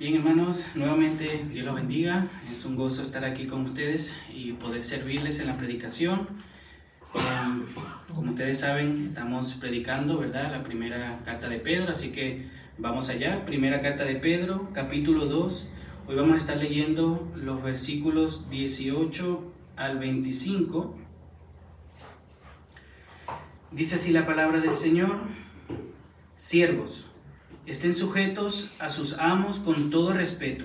Bien, hermanos, nuevamente Dios los bendiga. Es un gozo estar aquí con ustedes y poder servirles en la predicación. Em, como ustedes saben, estamos predicando, ¿verdad? La primera carta de Pedro, así que vamos allá. Primera carta de Pedro, capítulo 2. Hoy vamos a estar leyendo los versículos 18 al 25. Dice así la palabra del Señor. Siervos Estén sujetos a sus amos con todo respeto,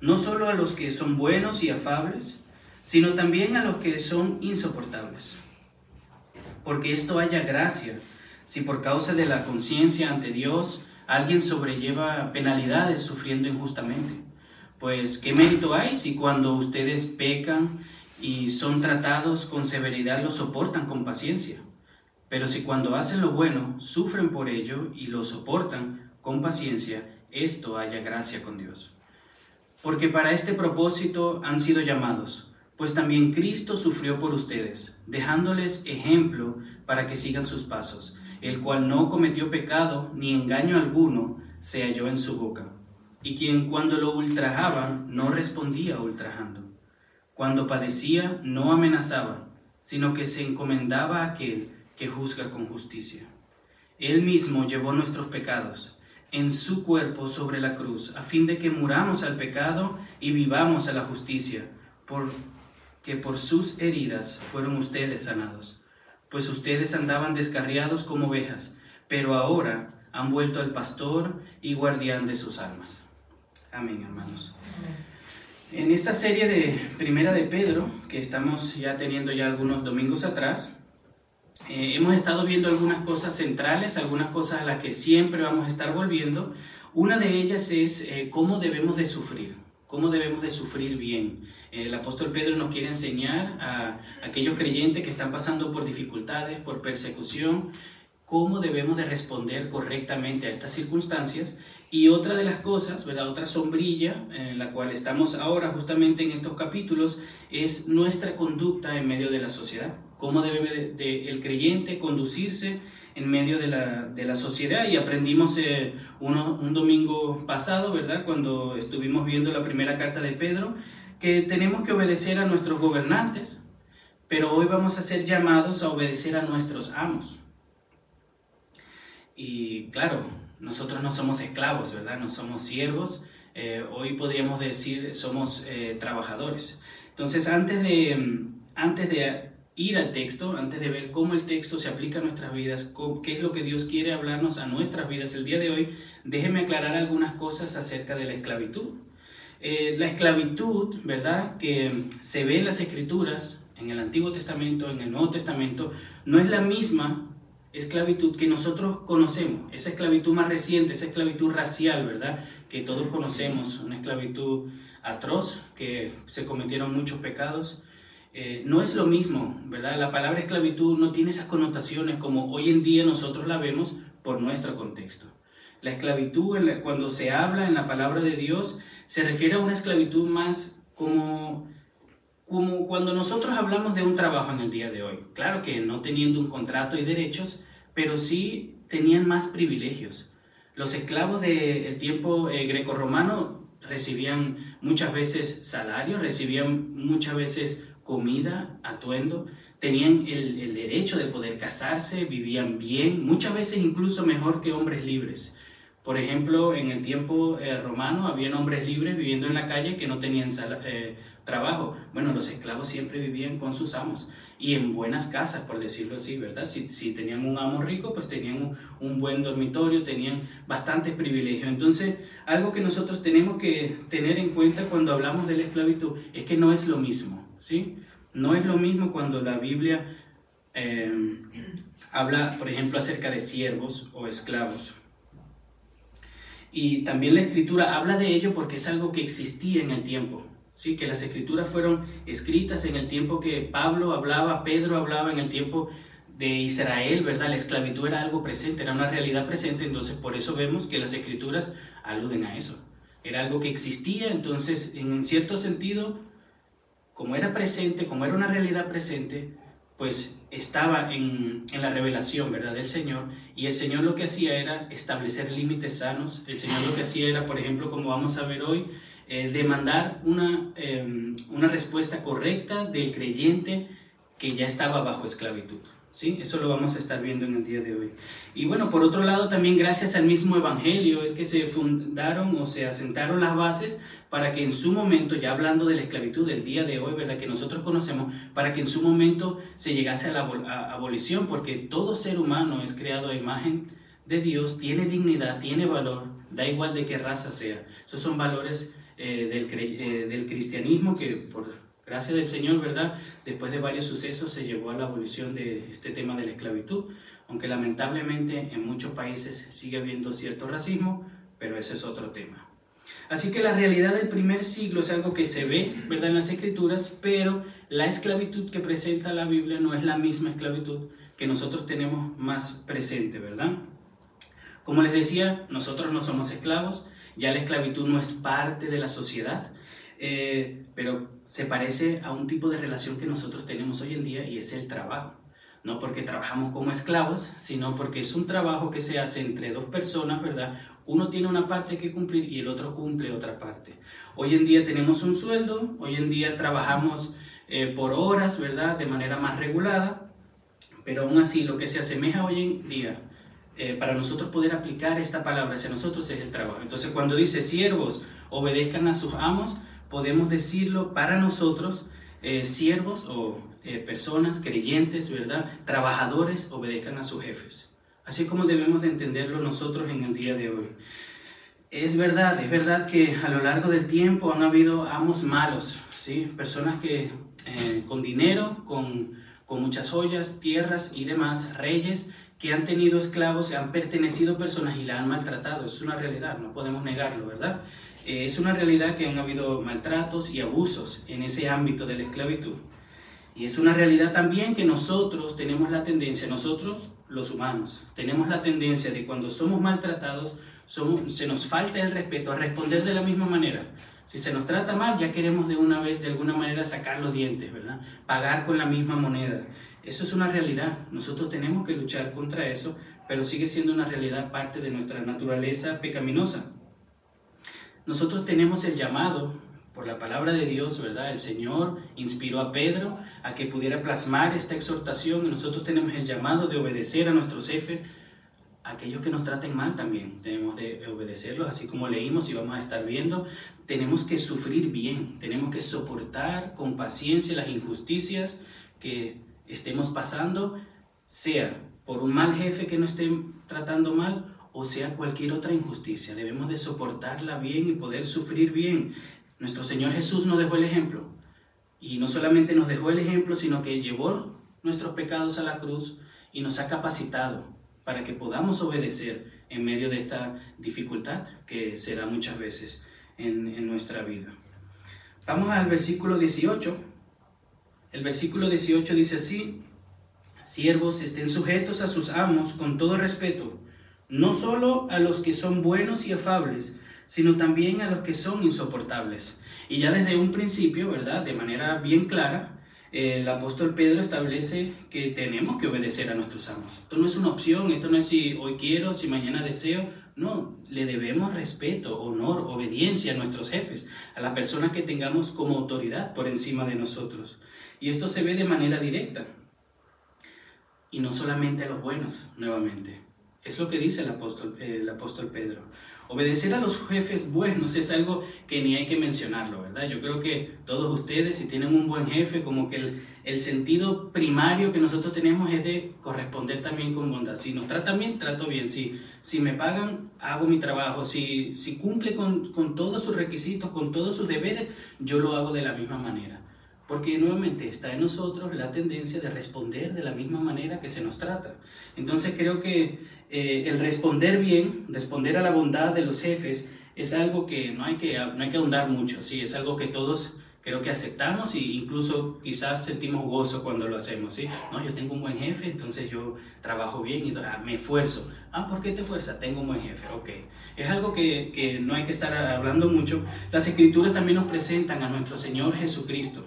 no solo a los que son buenos y afables, sino también a los que son insoportables. Porque esto haya gracia, si por causa de la conciencia ante Dios alguien sobrelleva penalidades sufriendo injustamente. Pues, ¿qué mérito hay si cuando ustedes pecan y son tratados con severidad lo soportan con paciencia? Pero si cuando hacen lo bueno sufren por ello y lo soportan, con paciencia, esto haya gracia con Dios. Porque para este propósito han sido llamados, pues también Cristo sufrió por ustedes, dejándoles ejemplo para que sigan sus pasos, el cual no cometió pecado ni engaño alguno se halló en su boca, y quien cuando lo ultrajaban no respondía ultrajando. Cuando padecía no amenazaba, sino que se encomendaba a aquel que juzga con justicia. Él mismo llevó nuestros pecados en su cuerpo sobre la cruz, a fin de que muramos al pecado y vivamos a la justicia, porque por sus heridas fueron ustedes sanados. Pues ustedes andaban descarriados como ovejas, pero ahora han vuelto al pastor y guardián de sus almas. Amén, hermanos. En esta serie de Primera de Pedro, que estamos ya teniendo ya algunos domingos atrás, eh, hemos estado viendo algunas cosas centrales, algunas cosas a las que siempre vamos a estar volviendo. Una de ellas es eh, cómo debemos de sufrir, cómo debemos de sufrir bien. El apóstol Pedro nos quiere enseñar a aquellos creyentes que están pasando por dificultades, por persecución, cómo debemos de responder correctamente a estas circunstancias. Y otra de las cosas, ¿verdad? otra sombrilla en la cual estamos ahora justamente en estos capítulos, es nuestra conducta en medio de la sociedad cómo debe el creyente conducirse en medio de la, sociedad. Y aprendimos eh, un domingo pasado, ¿verdad? Cuando estuvimos viendo la primera carta de Pedro, que tenemos que obedecer a nuestros gobernantes, pero hoy vamos a ser llamados a obedecer a nuestros amos. Y claro, nosotros no somos esclavos, ¿verdad? No somos siervos. Eh, hoy podríamos decir somos eh, trabajadores. Entonces, antes de, antes de ir al texto, antes de ver cómo el texto se aplica a nuestras vidas, qué es lo que Dios quiere hablarnos a nuestras vidas el día de hoy, déjeme aclarar algunas cosas acerca de la esclavitud. Eh, la esclavitud, ¿verdad? Que se ve en las escrituras, en el Antiguo Testamento, en el Nuevo Testamento, no es la misma esclavitud que nosotros conocemos, esa esclavitud más reciente, esa esclavitud racial, ¿verdad? Que todos conocemos, una esclavitud atroz, que se cometieron muchos pecados. Eh, no es lo mismo, ¿verdad? La palabra esclavitud no tiene esas connotaciones como hoy en día nosotros la vemos por nuestro contexto. La esclavitud, cuando se habla en la palabra de Dios, se refiere a una esclavitud más como, como cuando nosotros hablamos de un trabajo en el día de hoy. Claro que no teniendo un contrato y derechos, pero sí tenían más privilegios. Los esclavos del tiempo eh, greco-romano recibían muchas veces salarios, recibían muchas veces comida, atuendo, tenían el, derecho de poder casarse, vivían bien, muchas veces incluso mejor que hombres libres. Por ejemplo, en el tiempo eh, romano habían hombres libres viviendo en la calle que no tenían eh, trabajo. Bueno, los esclavos siempre vivían con sus amos y en buenas casas, por decirlo así, ¿verdad? Si, tenían un amo rico, pues tenían un, un, buen dormitorio, tenían bastantes privilegios. Entonces, algo que nosotros tenemos que tener en cuenta cuando hablamos de la esclavitud es que no es lo mismo. ¿Sí? No es lo mismo cuando la Biblia eh, habla, por ejemplo, acerca de siervos o esclavos. Y también la escritura habla de ello porque es algo que existía en el tiempo. ¿sí? Que las escrituras fueron escritas en el tiempo que Pablo hablaba, Pedro hablaba, en el tiempo de Israel, ¿verdad? La esclavitud era algo presente, era una realidad presente, entonces por eso vemos que las escrituras aluden a eso. Era algo que existía, entonces en cierto sentido como era presente, como era una realidad presente, pues estaba en, en, la revelación, ¿verdad?, del Señor, y el Señor lo que hacía era establecer límites sanos, el Señor lo que hacía era, por ejemplo, como vamos a ver hoy, eh, demandar una, em, una respuesta correcta del creyente que ya estaba bajo esclavitud. ¿Sí? Eso lo vamos a estar viendo en el día de hoy. Y bueno, por otro lado, también gracias al mismo Evangelio es que se fundaron o se asentaron las bases para que en su momento, ya hablando de la esclavitud del día de hoy, ¿verdad? Que nosotros conocemos, para que en su momento se llegase a la abolición, porque todo ser humano es creado a imagen de Dios, tiene dignidad, tiene valor, da igual de qué raza sea. Esos son valores eh, del, eh, del cristianismo que por gracia del Señor, ¿verdad? Después de varios sucesos se llevó a la abolición de este tema de la esclavitud, aunque lamentablemente en muchos países sigue habiendo cierto racismo, pero ese es otro tema. Así que la realidad del primer siglo es algo que se ve, ¿verdad?, en las escrituras, pero la esclavitud que presenta la Biblia no es la misma esclavitud que nosotros tenemos más presente, ¿verdad? Como les decía, nosotros no somos esclavos, ya la esclavitud no es parte de la sociedad, eh, pero se parece a un tipo de relación que nosotros tenemos hoy en día y es el trabajo. No porque trabajamos como esclavos, sino porque es un trabajo que se hace entre dos personas, ¿verdad? Uno tiene una parte que cumplir y el otro cumple otra parte. Hoy en día tenemos un sueldo, hoy en día trabajamos eh, por horas, ¿verdad? De manera más regulada, pero aún así lo que se asemeja hoy en día eh, para nosotros poder aplicar esta palabra hacia nosotros es el trabajo. Entonces cuando dice siervos obedezcan a sus amos, podemos decirlo para nosotros, eh, siervos o personas creyentes, ¿verdad? Trabajadores obedezcan a sus jefes. Así como debemos de entenderlo nosotros en el día de hoy. Es verdad, es verdad que a lo largo del tiempo han habido amos malos, ¿sí? Personas que eh, con dinero, con, con muchas joyas, tierras y demás, reyes que han tenido esclavos, han pertenecido personas y la han maltratado. Es una realidad, no podemos negarlo, ¿verdad? Eh, es una realidad que han habido maltratos y abusos en ese ámbito de la esclavitud. Y es una realidad también que nosotros tenemos la tendencia, nosotros los humanos, tenemos la tendencia de cuando somos maltratados, se nos falta el respeto a responder de la misma manera. Si se nos trata mal, ya queremos de una vez, de alguna manera, sacar los dientes, ¿verdad? Pagar con la misma moneda. Eso es una realidad. Nosotros tenemos que luchar contra eso, pero sigue siendo una realidad parte de nuestra naturaleza pecaminosa. Nosotros tenemos el llamado por la palabra de Dios, ¿verdad? El Señor inspiró a Pedro a que pudiera plasmar esta exhortación y nosotros tenemos el llamado de obedecer a nuestros jefes, aquellos que nos traten mal también. Tenemos de obedecerlos, así como leímos y vamos a estar viendo. Tenemos que sufrir bien, tenemos que soportar con paciencia las injusticias que estemos pasando, sea por un mal jefe que nos esté tratando mal o sea cualquier otra injusticia. Debemos de soportarla bien y poder sufrir bien. Nuestro Señor Jesús nos dejó el ejemplo. Y no solamente nos dejó el ejemplo, sino que llevó nuestros pecados a la cruz y nos ha capacitado para que podamos obedecer en medio de esta dificultad que se da muchas veces en, en nuestra vida. Vamos al versículo 18. El versículo 18 dice así, siervos estén sujetos a sus amos con todo respeto no solo a los que son buenos y afables, sino también a los que son insoportables. Y ya desde un principio, ¿verdad? De manera bien clara, el apóstol Pedro establece que tenemos que obedecer a nuestros amos. Esto no es una opción, esto no es si hoy quiero, si mañana deseo. No, le debemos respeto, honor, obediencia a nuestros jefes, a las personas que tengamos como autoridad por encima de nosotros. Y esto se ve de manera directa. Y no solamente a los buenos, nuevamente. Es lo que dice el apóstol, el apóstol Pedro. Obedecer a los jefes buenos es algo que ni hay que mencionarlo, ¿verdad? Yo creo que todos ustedes, si tienen un buen jefe, como que el, el sentido primario que nosotros tenemos es de corresponder también con bondad. Si nos tratan bien, trato bien. Si, si me pagan, hago mi trabajo. Si, si cumple con, con todos sus requisitos, con todos sus deberes, yo lo hago de la misma manera. Porque nuevamente está en nosotros la tendencia de responder de la misma manera que se nos trata. Entonces creo que eh, el responder bien, responder a la bondad de los jefes, es algo que no hay que, no hay que ahondar mucho, ¿sí? es algo que todos creo que aceptamos e incluso quizás sentimos gozo cuando lo hacemos. ¿sí? No, yo tengo un buen jefe, entonces yo trabajo bien y ah, me esfuerzo. Ah, ¿por qué te esfuerzas? Tengo un buen jefe, ok. Es algo que, que no hay que estar hablando mucho. Las escrituras también nos presentan a nuestro Señor Jesucristo.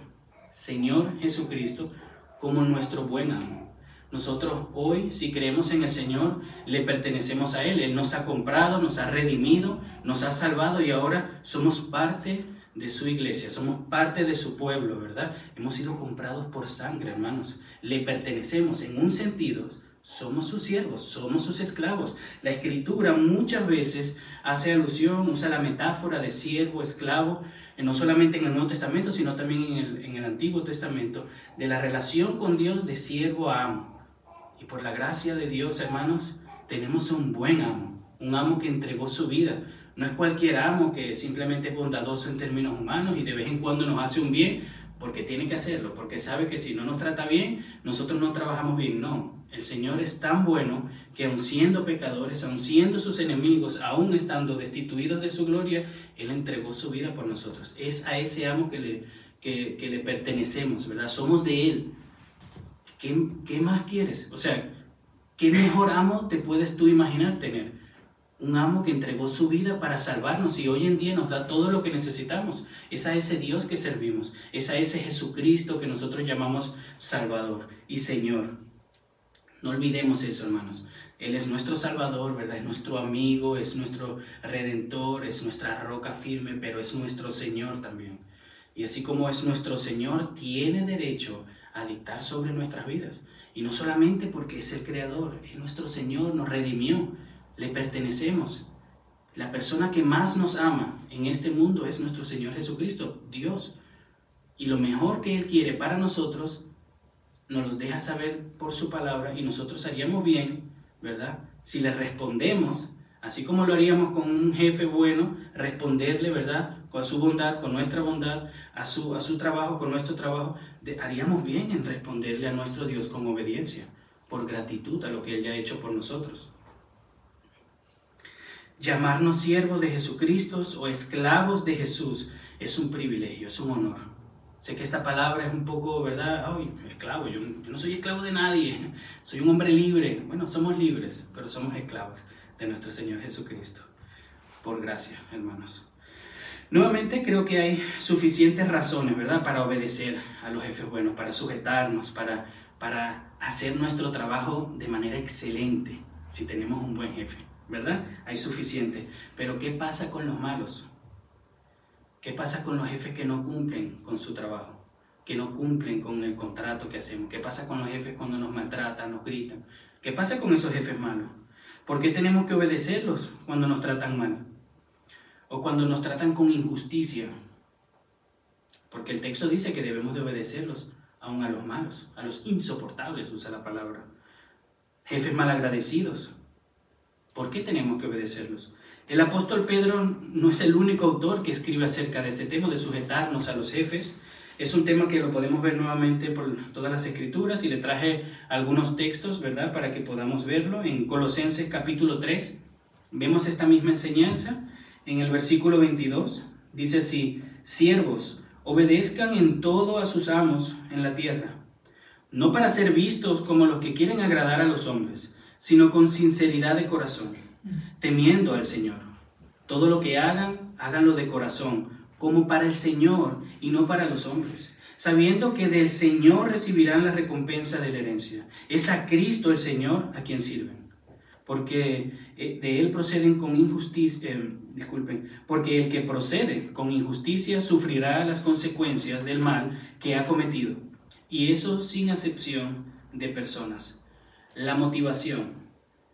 Señor Jesucristo como nuestro buen amo. Nosotros hoy, si creemos en el Señor, le pertenecemos a Él. Él nos ha comprado, nos ha redimido, nos ha salvado y ahora somos parte de su iglesia, somos parte de su pueblo, ¿verdad? Hemos sido comprados por sangre, hermanos. Le pertenecemos en un sentido, somos sus siervos, somos sus esclavos. La escritura muchas veces hace alusión, usa la metáfora de siervo, esclavo, no solamente en el Nuevo Testamento, sino también en el, en el Antiguo Testamento, de la relación con Dios de siervo a amo. Y por la gracia de Dios, hermanos, tenemos un buen amo, un amo que entregó su vida no es cualquier amo que simplemente es bondadoso en términos humanos y de vez en cuando nos hace un bien porque tiene que hacerlo, porque sabe que si no nos trata bien, nosotros no trabajamos bien. No, el Señor es tan bueno que aun siendo pecadores, aun siendo sus enemigos, aun estando destituidos de su gloria, Él entregó su vida por nosotros. Es a ese amo que le, que, le pertenecemos, ¿verdad? Somos de Él. ¿Qué, ¿Qué más quieres? O sea, ¿qué mejor amo te puedes tú imaginar tener? un amo que entregó su vida para salvarnos y hoy en día nos da todo lo que necesitamos. Es a ese Dios que servimos, es a ese Jesucristo que nosotros llamamos Salvador y Señor. No olvidemos eso, hermanos. Él es nuestro Salvador, ¿verdad? Es nuestro amigo, es nuestro Redentor, es nuestra roca firme, pero es nuestro Señor también. Y así como es nuestro Señor, tiene derecho a dictar sobre nuestras vidas. Y no solamente porque es el Creador, es nuestro Señor, nos redimió le pertenecemos. La persona que más nos ama en este mundo es nuestro Señor Jesucristo, Dios. Y lo mejor que Él quiere para nosotros, nos los deja saber por su palabra y nosotros haríamos bien, ¿verdad? Si le respondemos, así como lo haríamos con un jefe bueno, responderle, ¿verdad? Con su bondad, con nuestra bondad, a su, a su trabajo, con nuestro trabajo, haríamos bien en responderle a nuestro Dios con obediencia, por gratitud a lo que Él ya ha hecho por nosotros. Llamarnos siervos de Jesucristo o esclavos de Jesús es un privilegio, es un honor. Sé que esta palabra es un poco, ¿verdad? Ay, esclavo, yo, no soy esclavo de nadie, soy un hombre libre. Bueno, somos libres, pero somos esclavos de nuestro Señor Jesucristo. Por gracia, hermanos. Nuevamente creo que hay suficientes razones, ¿verdad?, para obedecer a los jefes buenos, para sujetarnos, para, para hacer nuestro trabajo de manera excelente, si tenemos un buen jefe. ¿verdad? Hay suficiente. Pero ¿qué pasa con los malos? ¿Qué pasa con los jefes que no cumplen con su trabajo? Que no cumplen con el contrato que hacemos. ¿Qué pasa con los jefes cuando nos maltratan, nos gritan? ¿Qué pasa con esos jefes malos? ¿Por qué tenemos que obedecerlos cuando nos tratan mal? O cuando nos tratan con injusticia. Porque el texto dice que debemos de obedecerlos, aun a los malos, a los insoportables, usa la palabra. Jefes malagradecidos, ¿Por qué tenemos que obedecerlos? El apóstol Pedro no es el único autor que escribe acerca de este tema, de sujetarnos a los jefes. Es un tema que lo podemos ver nuevamente por todas las escrituras y le traje algunos textos, ¿verdad? Para que podamos verlo. En Colosenses capítulo 3 vemos esta misma enseñanza. En el versículo 22 dice así, siervos, obedezcan en todo a sus amos en la tierra, no para ser vistos como los que quieren agradar a los hombres, sino con sinceridad de corazón, temiendo al Señor. Todo lo que hagan, háganlo de corazón, como para el Señor y no para los hombres, sabiendo que del Señor recibirán la recompensa de la herencia. Es a Cristo el Señor a quien sirven, porque eh, de Él proceden con injusticia, eh, disculpen, porque el que procede con injusticia sufrirá las consecuencias del mal que ha cometido, y eso sin acepción de personas la motivación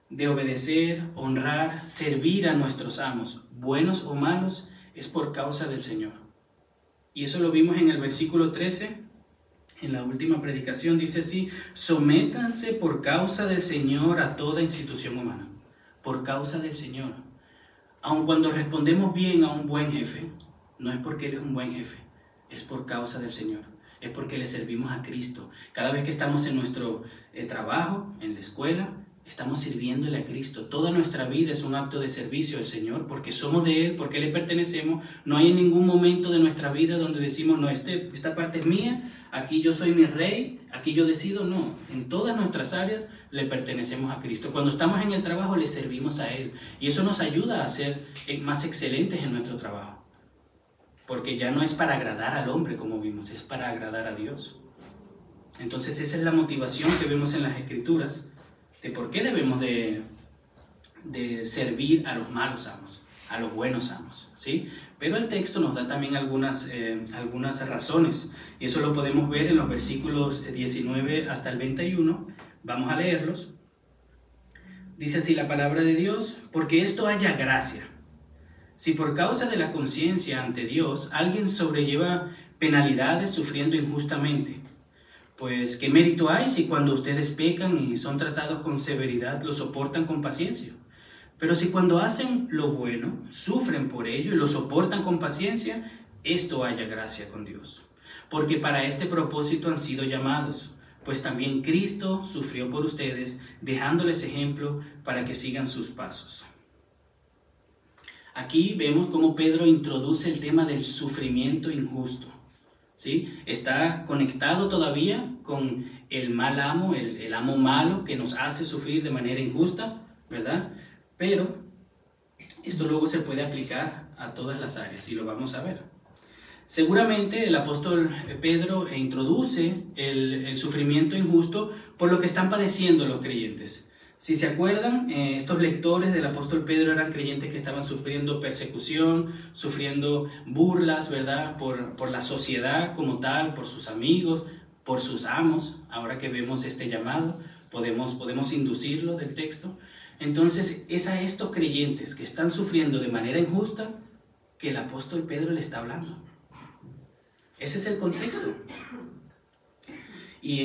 de obedecer, honrar, servir a nuestros amos, buenos o malos, es por causa del Señor. Y eso lo vimos en el versículo 13, en la última predicación, dice así, sométanse por causa del Señor a toda institución humana, por causa del Señor. Aun cuando respondemos bien a un buen jefe, no es porque Él es un buen jefe, es por causa del Señor es porque le servimos a Cristo. Cada vez que estamos en nuestro eh, trabajo, en la escuela, estamos sirviéndole a Cristo. Toda nuestra vida es un acto de servicio al Señor porque somos de Él, porque le pertenecemos. No hay ningún momento de nuestra vida donde decimos, no, este, esta parte es mía, aquí yo soy mi rey, aquí yo decido. No, en todas nuestras áreas le pertenecemos a Cristo. Cuando estamos en el trabajo le servimos a Él y eso nos ayuda a ser eh, más excelentes en nuestro trabajo porque ya no es para agradar al hombre como vimos, es para agradar a Dios. Entonces esa es la motivación que vemos en las escrituras de por qué debemos de, de servir a los malos amos, a los buenos amos, ¿sí? Pero el texto nos da también algunas, eh, algunas razones y eso lo podemos ver en los versículos 19 hasta el 21. Vamos a leerlos. Dice así la palabra de Dios, porque esto haya gracia. Si por causa de la conciencia ante Dios alguien sobrelleva penalidades sufriendo injustamente, pues qué mérito hay si cuando ustedes pecan y son tratados con severidad lo soportan con paciencia. Pero si cuando hacen lo bueno, sufren por ello y lo soportan con paciencia, esto haya gracia con Dios. Porque para este propósito han sido llamados, pues también Cristo sufrió por ustedes, dejándoles ejemplo para que sigan sus pasos. Aquí vemos cómo Pedro introduce el tema del sufrimiento injusto. ¿Sí? Está conectado todavía con el mal amo, el, el amo malo que nos hace sufrir de manera injusta, ¿verdad? Pero esto luego se puede aplicar a todas las áreas y lo vamos a ver. Seguramente el apóstol Pedro introduce el, sufrimiento injusto por lo que están padeciendo los creyentes. Si se acuerdan, eh, estos lectores del apóstol Pedro eran creyentes que estaban sufriendo persecución, sufriendo burlas, ¿verdad? Por, por la sociedad como tal, por sus amigos, por sus amos. Ahora que vemos este llamado, podemos, podemos inducirlo del texto. Entonces es a estos creyentes que están sufriendo de manera injusta que el apóstol Pedro le está hablando. Ese es el contexto. Y,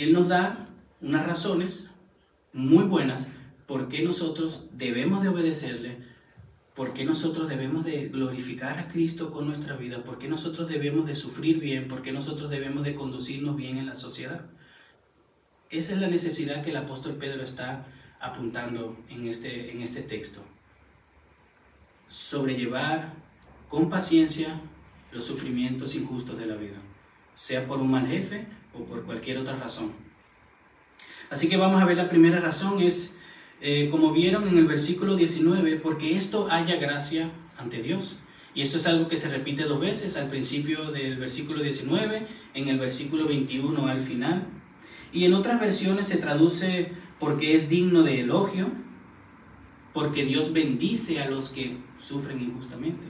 él nos da unas razones muy buenas por qué nosotros debemos de obedecerle, por qué nosotros debemos de glorificar a Cristo con nuestra vida, por qué nosotros debemos de sufrir bien, por qué nosotros debemos de conducirnos bien en la sociedad. Esa es la necesidad que el apóstol Pedro está apuntando en este, en este texto. Sobrellevar con paciencia los sufrimientos injustos de la vida, sea por un mal jefe o por cualquier otra razón. Así que vamos a ver la primera razón es, eh, como vieron en el versículo 19, porque esto haya gracia ante Dios. Y esto es algo que se repite dos veces, al principio del versículo 19, en el versículo 21 al final. Y en otras versiones se traduce porque es digno de elogio, porque Dios bendice a los que sufren injustamente,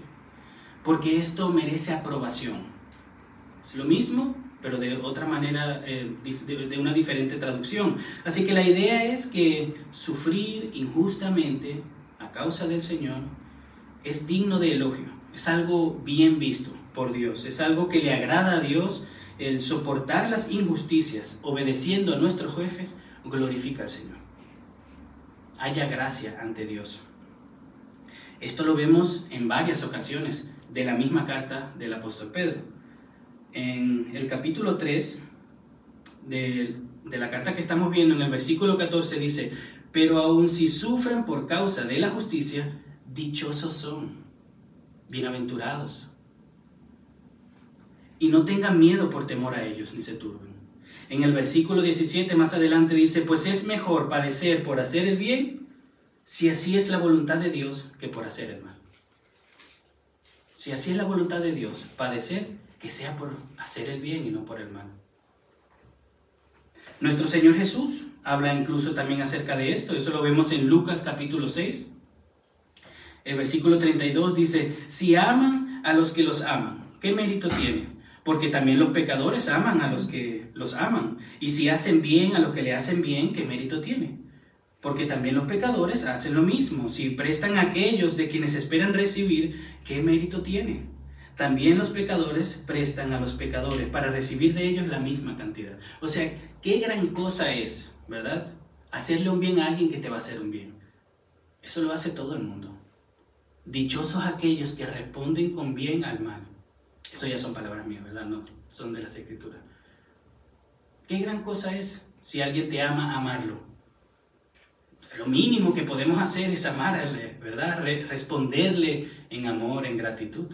porque esto merece aprobación. Es lo mismo, pero de otra manera, eh, de una diferente traducción. Así que la idea es que sufrir injustamente a causa del Señor es digno de elogio, es algo bien visto por Dios, es algo que le agrada a Dios el soportar las injusticias obedeciendo a nuestros jefes glorifica al Señor. Haya gracia ante Dios. Esto lo vemos en varias ocasiones de la misma carta del apóstol Pedro. En el capítulo 3 de, de la carta que estamos viendo, en el versículo 14 dice, pero aun si sufren por causa de la justicia, dichosos son, bienaventurados. Y no tengan miedo por temor a ellos, ni se turben. En el versículo 17 más adelante dice, pues es mejor padecer por hacer el bien, si así es la voluntad de Dios, que por hacer el mal. Si así es la voluntad de Dios, padecer, que sea por hacer el bien y no por el mal. Nuestro Señor Jesús habla incluso también acerca de esto, eso lo vemos en Lucas capítulo 6. El versículo 32 dice, si aman a los que los aman, ¿qué mérito tiene? porque también los pecadores aman a los que los aman. Y si hacen bien a los que le hacen bien, ¿qué mérito tiene? Porque también los pecadores hacen lo mismo. Si prestan a aquellos de quienes esperan recibir, ¿qué mérito tiene? También los pecadores prestan a los pecadores para recibir de ellos la misma cantidad. O sea, qué gran cosa es, ¿verdad? Hacerle un bien a alguien que te va a hacer un bien. Eso lo hace todo el mundo. Dichosos aquellos que responden con bien al mal. Eso ya son palabras mías, ¿verdad? No, son de las escrituras. Qué gran cosa es si alguien te ama, amarlo. Lo mínimo que podemos hacer es amarle, ¿verdad? responderle en amor, en gratitud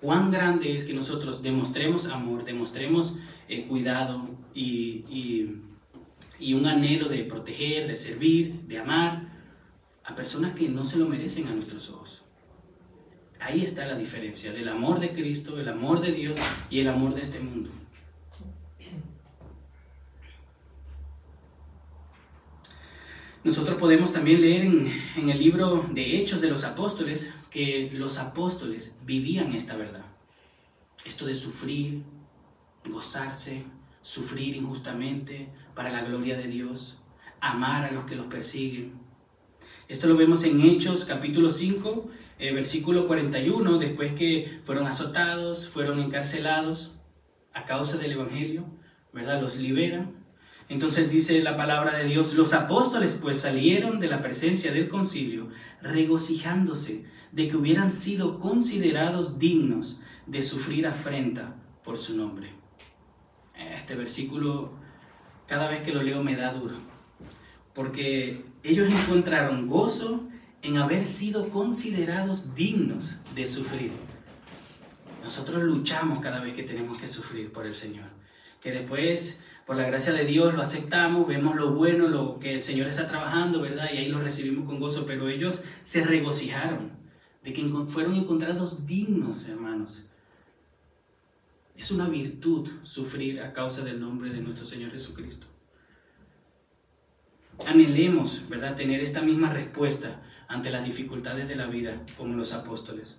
cuán grande es que nosotros demostremos amor, demostremos eh, cuidado y, y, y, un anhelo de proteger, de servir, de amar a personas que no se lo merecen a nuestros ojos. Ahí está la diferencia del amor de Cristo, el amor de Dios y el amor de este mundo. Nosotros podemos también leer en, en el libro de Hechos de los Apóstoles, que los apóstoles vivían esta verdad. Esto de sufrir, gozarse, sufrir injustamente para la gloria de Dios, amar a los que los persiguen. Esto lo vemos en Hechos capítulo 5, eh, versículo 41, después que fueron azotados, fueron encarcelados a causa del Evangelio, ¿verdad? Los liberan. Entonces dice la palabra de Dios, los apóstoles pues salieron de la presencia del concilio regocijándose de que hubieran sido considerados dignos de sufrir afrenta por su nombre. Este versículo, cada vez que lo leo me da duro, porque ellos encontraron gozo en haber sido considerados dignos de sufrir. Nosotros luchamos cada vez que tenemos que sufrir por el Señor, que después, por la gracia de Dios, lo aceptamos, vemos lo bueno, lo que el Señor está trabajando, ¿verdad? Y ahí lo recibimos con gozo, pero ellos se regocijaron de que fueron encontrados dignos, hermanos. Es una virtud sufrir a causa del nombre de nuestro Señor Jesucristo. Anhelemos, ¿verdad?, tener esta misma respuesta ante las dificultades de la vida como los apóstoles.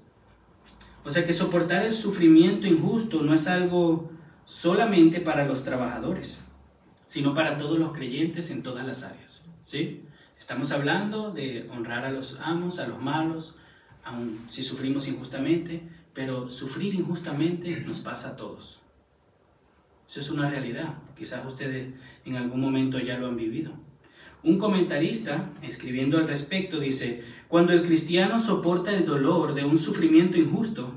O sea que soportar el sufrimiento injusto no es algo solamente para los trabajadores, sino para todos los creyentes en todas las áreas. ¿sí? Estamos hablando de honrar a los amos, a los malos, aun si sufrimos injustamente, pero sufrir injustamente nos pasa a todos. Eso es una realidad. Quizás ustedes en algún momento ya lo han vivido. Un comentarista, escribiendo al respecto, dice, cuando el cristiano soporta el dolor de un sufrimiento injusto,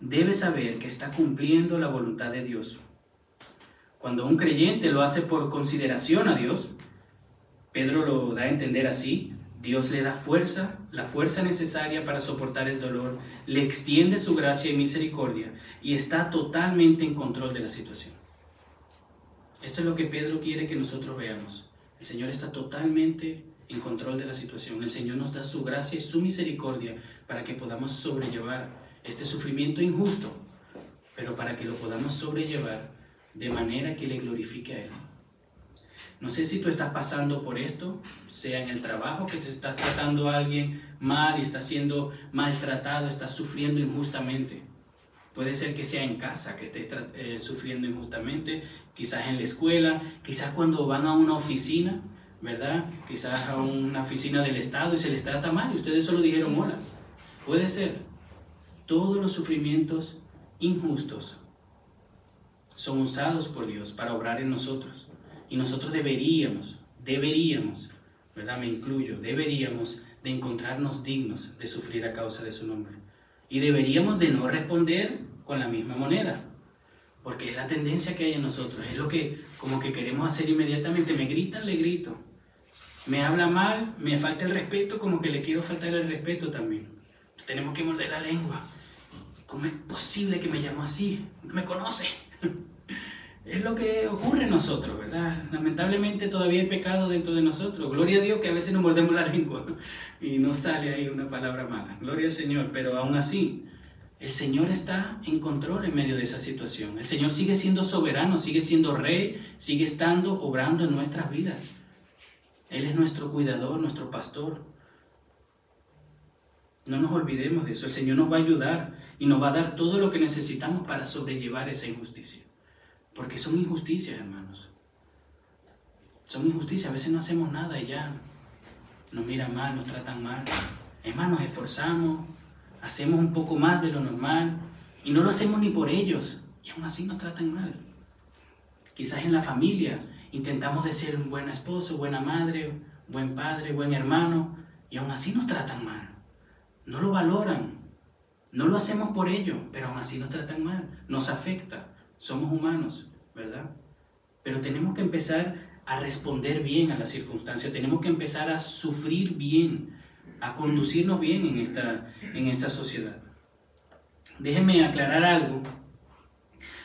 debe saber que está cumpliendo la voluntad de Dios. Cuando un creyente lo hace por consideración a Dios, Pedro lo da a entender así, Dios le da fuerza, la fuerza necesaria para soportar el dolor, le extiende su gracia y misericordia y está totalmente en control de la situación. Esto es lo que Pedro quiere que nosotros veamos. El Señor está totalmente en control de la situación. El Señor nos da su gracia y su misericordia para que podamos sobrellevar este sufrimiento injusto, pero para que lo podamos sobrellevar de manera que le glorifique a Él. No sé si tú estás pasando por esto, sea en el trabajo que te está tratando a alguien mal y está siendo maltratado, estás sufriendo injustamente. Puede ser que sea en casa que estés eh, sufriendo injustamente, quizás en la escuela, quizás cuando van a una oficina, ¿verdad? Quizás a una oficina del Estado y se les trata mal y ustedes solo dijeron hola. Puede ser. Todos los sufrimientos injustos son usados por Dios para obrar en nosotros. Y nosotros deberíamos, deberíamos, ¿verdad? Me incluyo, deberíamos de encontrarnos dignos de sufrir a causa de su nombre. Y deberíamos de no responder con la misma moneda, porque es la tendencia que hay en nosotros, es lo que como que queremos hacer inmediatamente, me gritan, le grito, me habla mal, me falta el respeto, como que le quiero faltar el respeto también. Tenemos que morder la lengua. ¿Cómo es posible que me llamo así? me conoce. es lo que ocurre en nosotros, ¿verdad? Lamentablemente todavía hay pecado dentro de nosotros. Gloria a Dios que a veces nos mordemos la lengua y no sale ahí una palabra mala. Gloria al Señor, pero aún así, el Señor está en control en medio de esa situación. El Señor sigue siendo soberano, sigue siendo rey, sigue estando obrando en nuestras vidas. Él es nuestro cuidador, nuestro pastor. No nos olvidemos de eso. El Señor nos va a ayudar y nos va a dar todo lo que necesitamos para sobrellevar esa injusticia. Porque son injusticias, hermanos. Son injusticias. A veces no hacemos nada y ya nos miran mal, nos tratan mal. Más, nos esforzamos, hacemos un poco más de lo normal y no lo hacemos ni por ellos y aún así nos tratan mal. Quizás en la familia intentamos de ser un buen esposo, buena madre, buen padre, buen hermano y aún así nos tratan mal. No lo valoran. No lo hacemos por ello, pero aún así nos tratan mal. Nos afecta. Somos humanos, ¿verdad? Pero tenemos que empezar a responder bien a las circunstancias, tenemos que empezar a sufrir bien, a conducirnos bien en esta, en esta sociedad. Déjenme aclarar algo,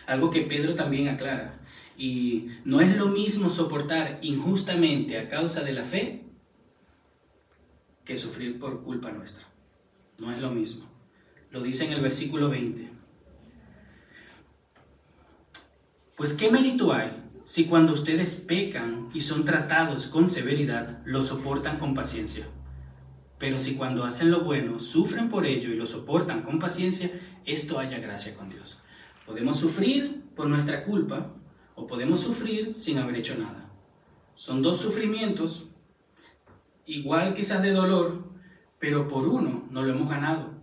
algo que Pedro también aclara. Y no es lo mismo soportar injustamente a causa de la fe que sufrir por culpa nuestra. No es lo mismo. Lo dice en el versículo 20. Pues qué mérito hay si cuando ustedes pecan y son tratados con severidad, lo soportan con paciencia. Pero si cuando hacen lo bueno, sufren por ello y lo soportan con paciencia, esto haya gracia con Dios. Podemos sufrir por nuestra culpa o podemos sufrir sin haber hecho nada. Son dos sufrimientos, igual quizás de dolor, pero por uno no lo hemos ganado.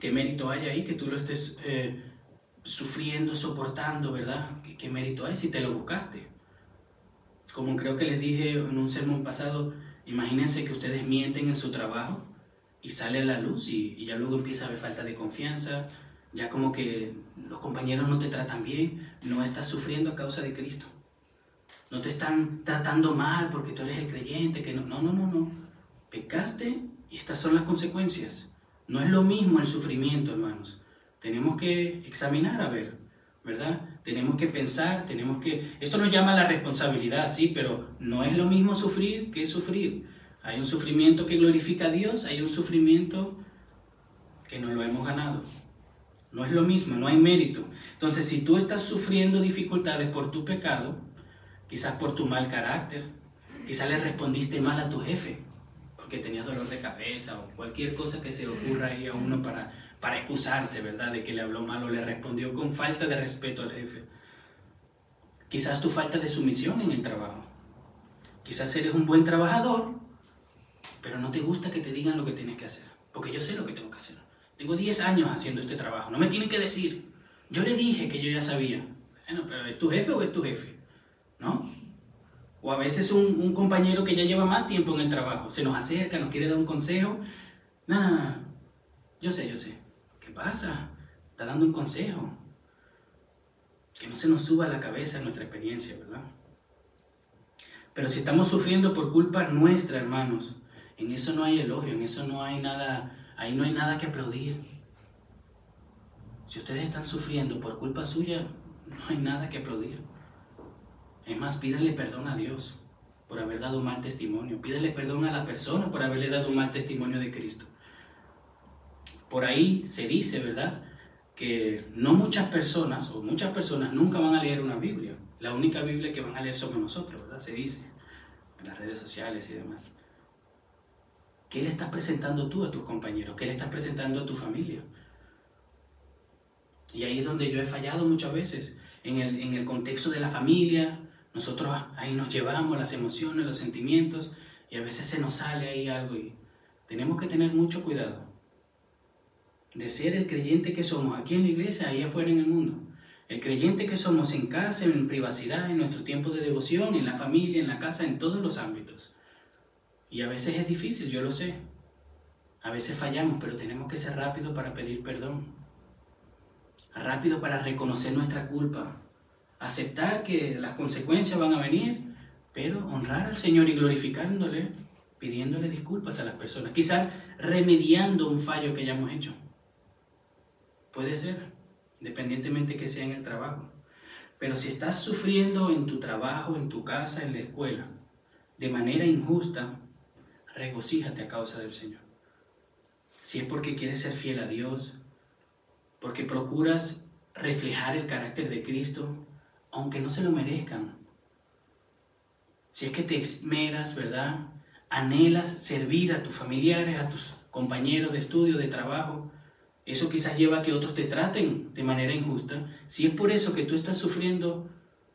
¿Qué mérito hay ahí que tú lo estés eh, sufriendo, soportando, verdad? ¿Qué, mérito hay si te lo buscaste? Como creo que les dije en un sermón pasado, imagínense que ustedes mienten en su trabajo y sale a la luz y, ya luego empieza a haber falta de confianza, ya como que los compañeros no te tratan bien, no estás sufriendo a causa de Cristo. No te están tratando mal porque tú eres el creyente, que no, no, no, no, no. Pecaste y estas son las consecuencias. No es lo mismo el sufrimiento, hermanos. Tenemos que examinar a ver, ¿verdad? Tenemos que pensar, tenemos que... Esto nos llama la responsabilidad, sí, pero no es lo mismo sufrir que sufrir. Hay un sufrimiento que glorifica a Dios, hay un sufrimiento que no lo hemos ganado. No es lo mismo, no hay mérito. Entonces, si tú estás sufriendo dificultades por tu pecado, quizás por tu mal carácter, quizás le respondiste mal a tu jefe, porque tenías dolor de cabeza o cualquier cosa que se ocurra ahí a uno para para excusarse, ¿verdad?, de que le habló mal o le respondió con falta de respeto al jefe. Quizás tu falta de sumisión en el trabajo. Quizás eres un buen trabajador, pero no te gusta que te digan lo que tienes que hacer, porque yo sé lo que tengo que hacer. Tengo 10 años haciendo este trabajo, no me tienen que decir. Yo le dije que yo ya sabía. Bueno, pero ¿es tu jefe o es tu jefe? ¿No? O a veces un, un compañero que ya lleva más tiempo en el trabajo se nos acerca, nos quiere dar un consejo. No, no. Yo sé, yo sé pasa? Está dando un consejo. Que no se nos suba a la cabeza nuestra experiencia, ¿verdad? Pero si estamos sufriendo por culpa nuestra, hermanos, en eso no hay elogio, en eso no hay nada, ahí no hay nada que aplaudir. Si ustedes están sufriendo por culpa suya, no hay nada que aplaudir. Es más, pídanle perdón a Dios por haber dado un mal testimonio. Pídanle perdón a la persona por haberle dado un mal testimonio de Cristo por ahí se dice, ¿verdad? Que no muchas personas, o muchas personas nunca van a leer una Biblia. La única Biblia que van a leer somos nosotros, ¿verdad? Se dice en las redes sociales y demás. ¿Qué le estás presentando tú a tus compañeros? ¿Qué le estás presentando a tu familia? Y ahí es donde yo he fallado muchas veces, en el, en el contexto de la familia. Nosotros ahí nos llevamos las emociones, los sentimientos, y a veces se nos sale ahí algo y tenemos que tener mucho cuidado de ser el creyente que somos aquí en la iglesia, ahí afuera en el mundo. El creyente que somos en casa, en privacidad, en nuestro tiempo de devoción, en la familia, en la casa, en todos los ámbitos. Y a veces es difícil, yo lo sé. A veces fallamos, pero tenemos que ser rápidos para pedir perdón. Rápido para reconocer nuestra culpa. Aceptar que las consecuencias van a venir, pero honrar al Señor y glorificándole, pidiéndole disculpas a las personas. Quizás remediando un fallo que hayamos hecho. Puede ser, independientemente que sea en el trabajo. Pero si estás sufriendo en tu trabajo, en tu casa, en la escuela, de manera injusta, regocíjate a causa del Señor. Si es porque quieres ser fiel a Dios, porque procuras reflejar el carácter de Cristo, aunque no se lo merezcan. Si es que te esmeras, ¿verdad? Anhelas servir a tus familiares, a tus compañeros de estudio, de trabajo, eso quizás lleva a que otros te traten de manera injusta. Si es por eso que tú estás sufriendo,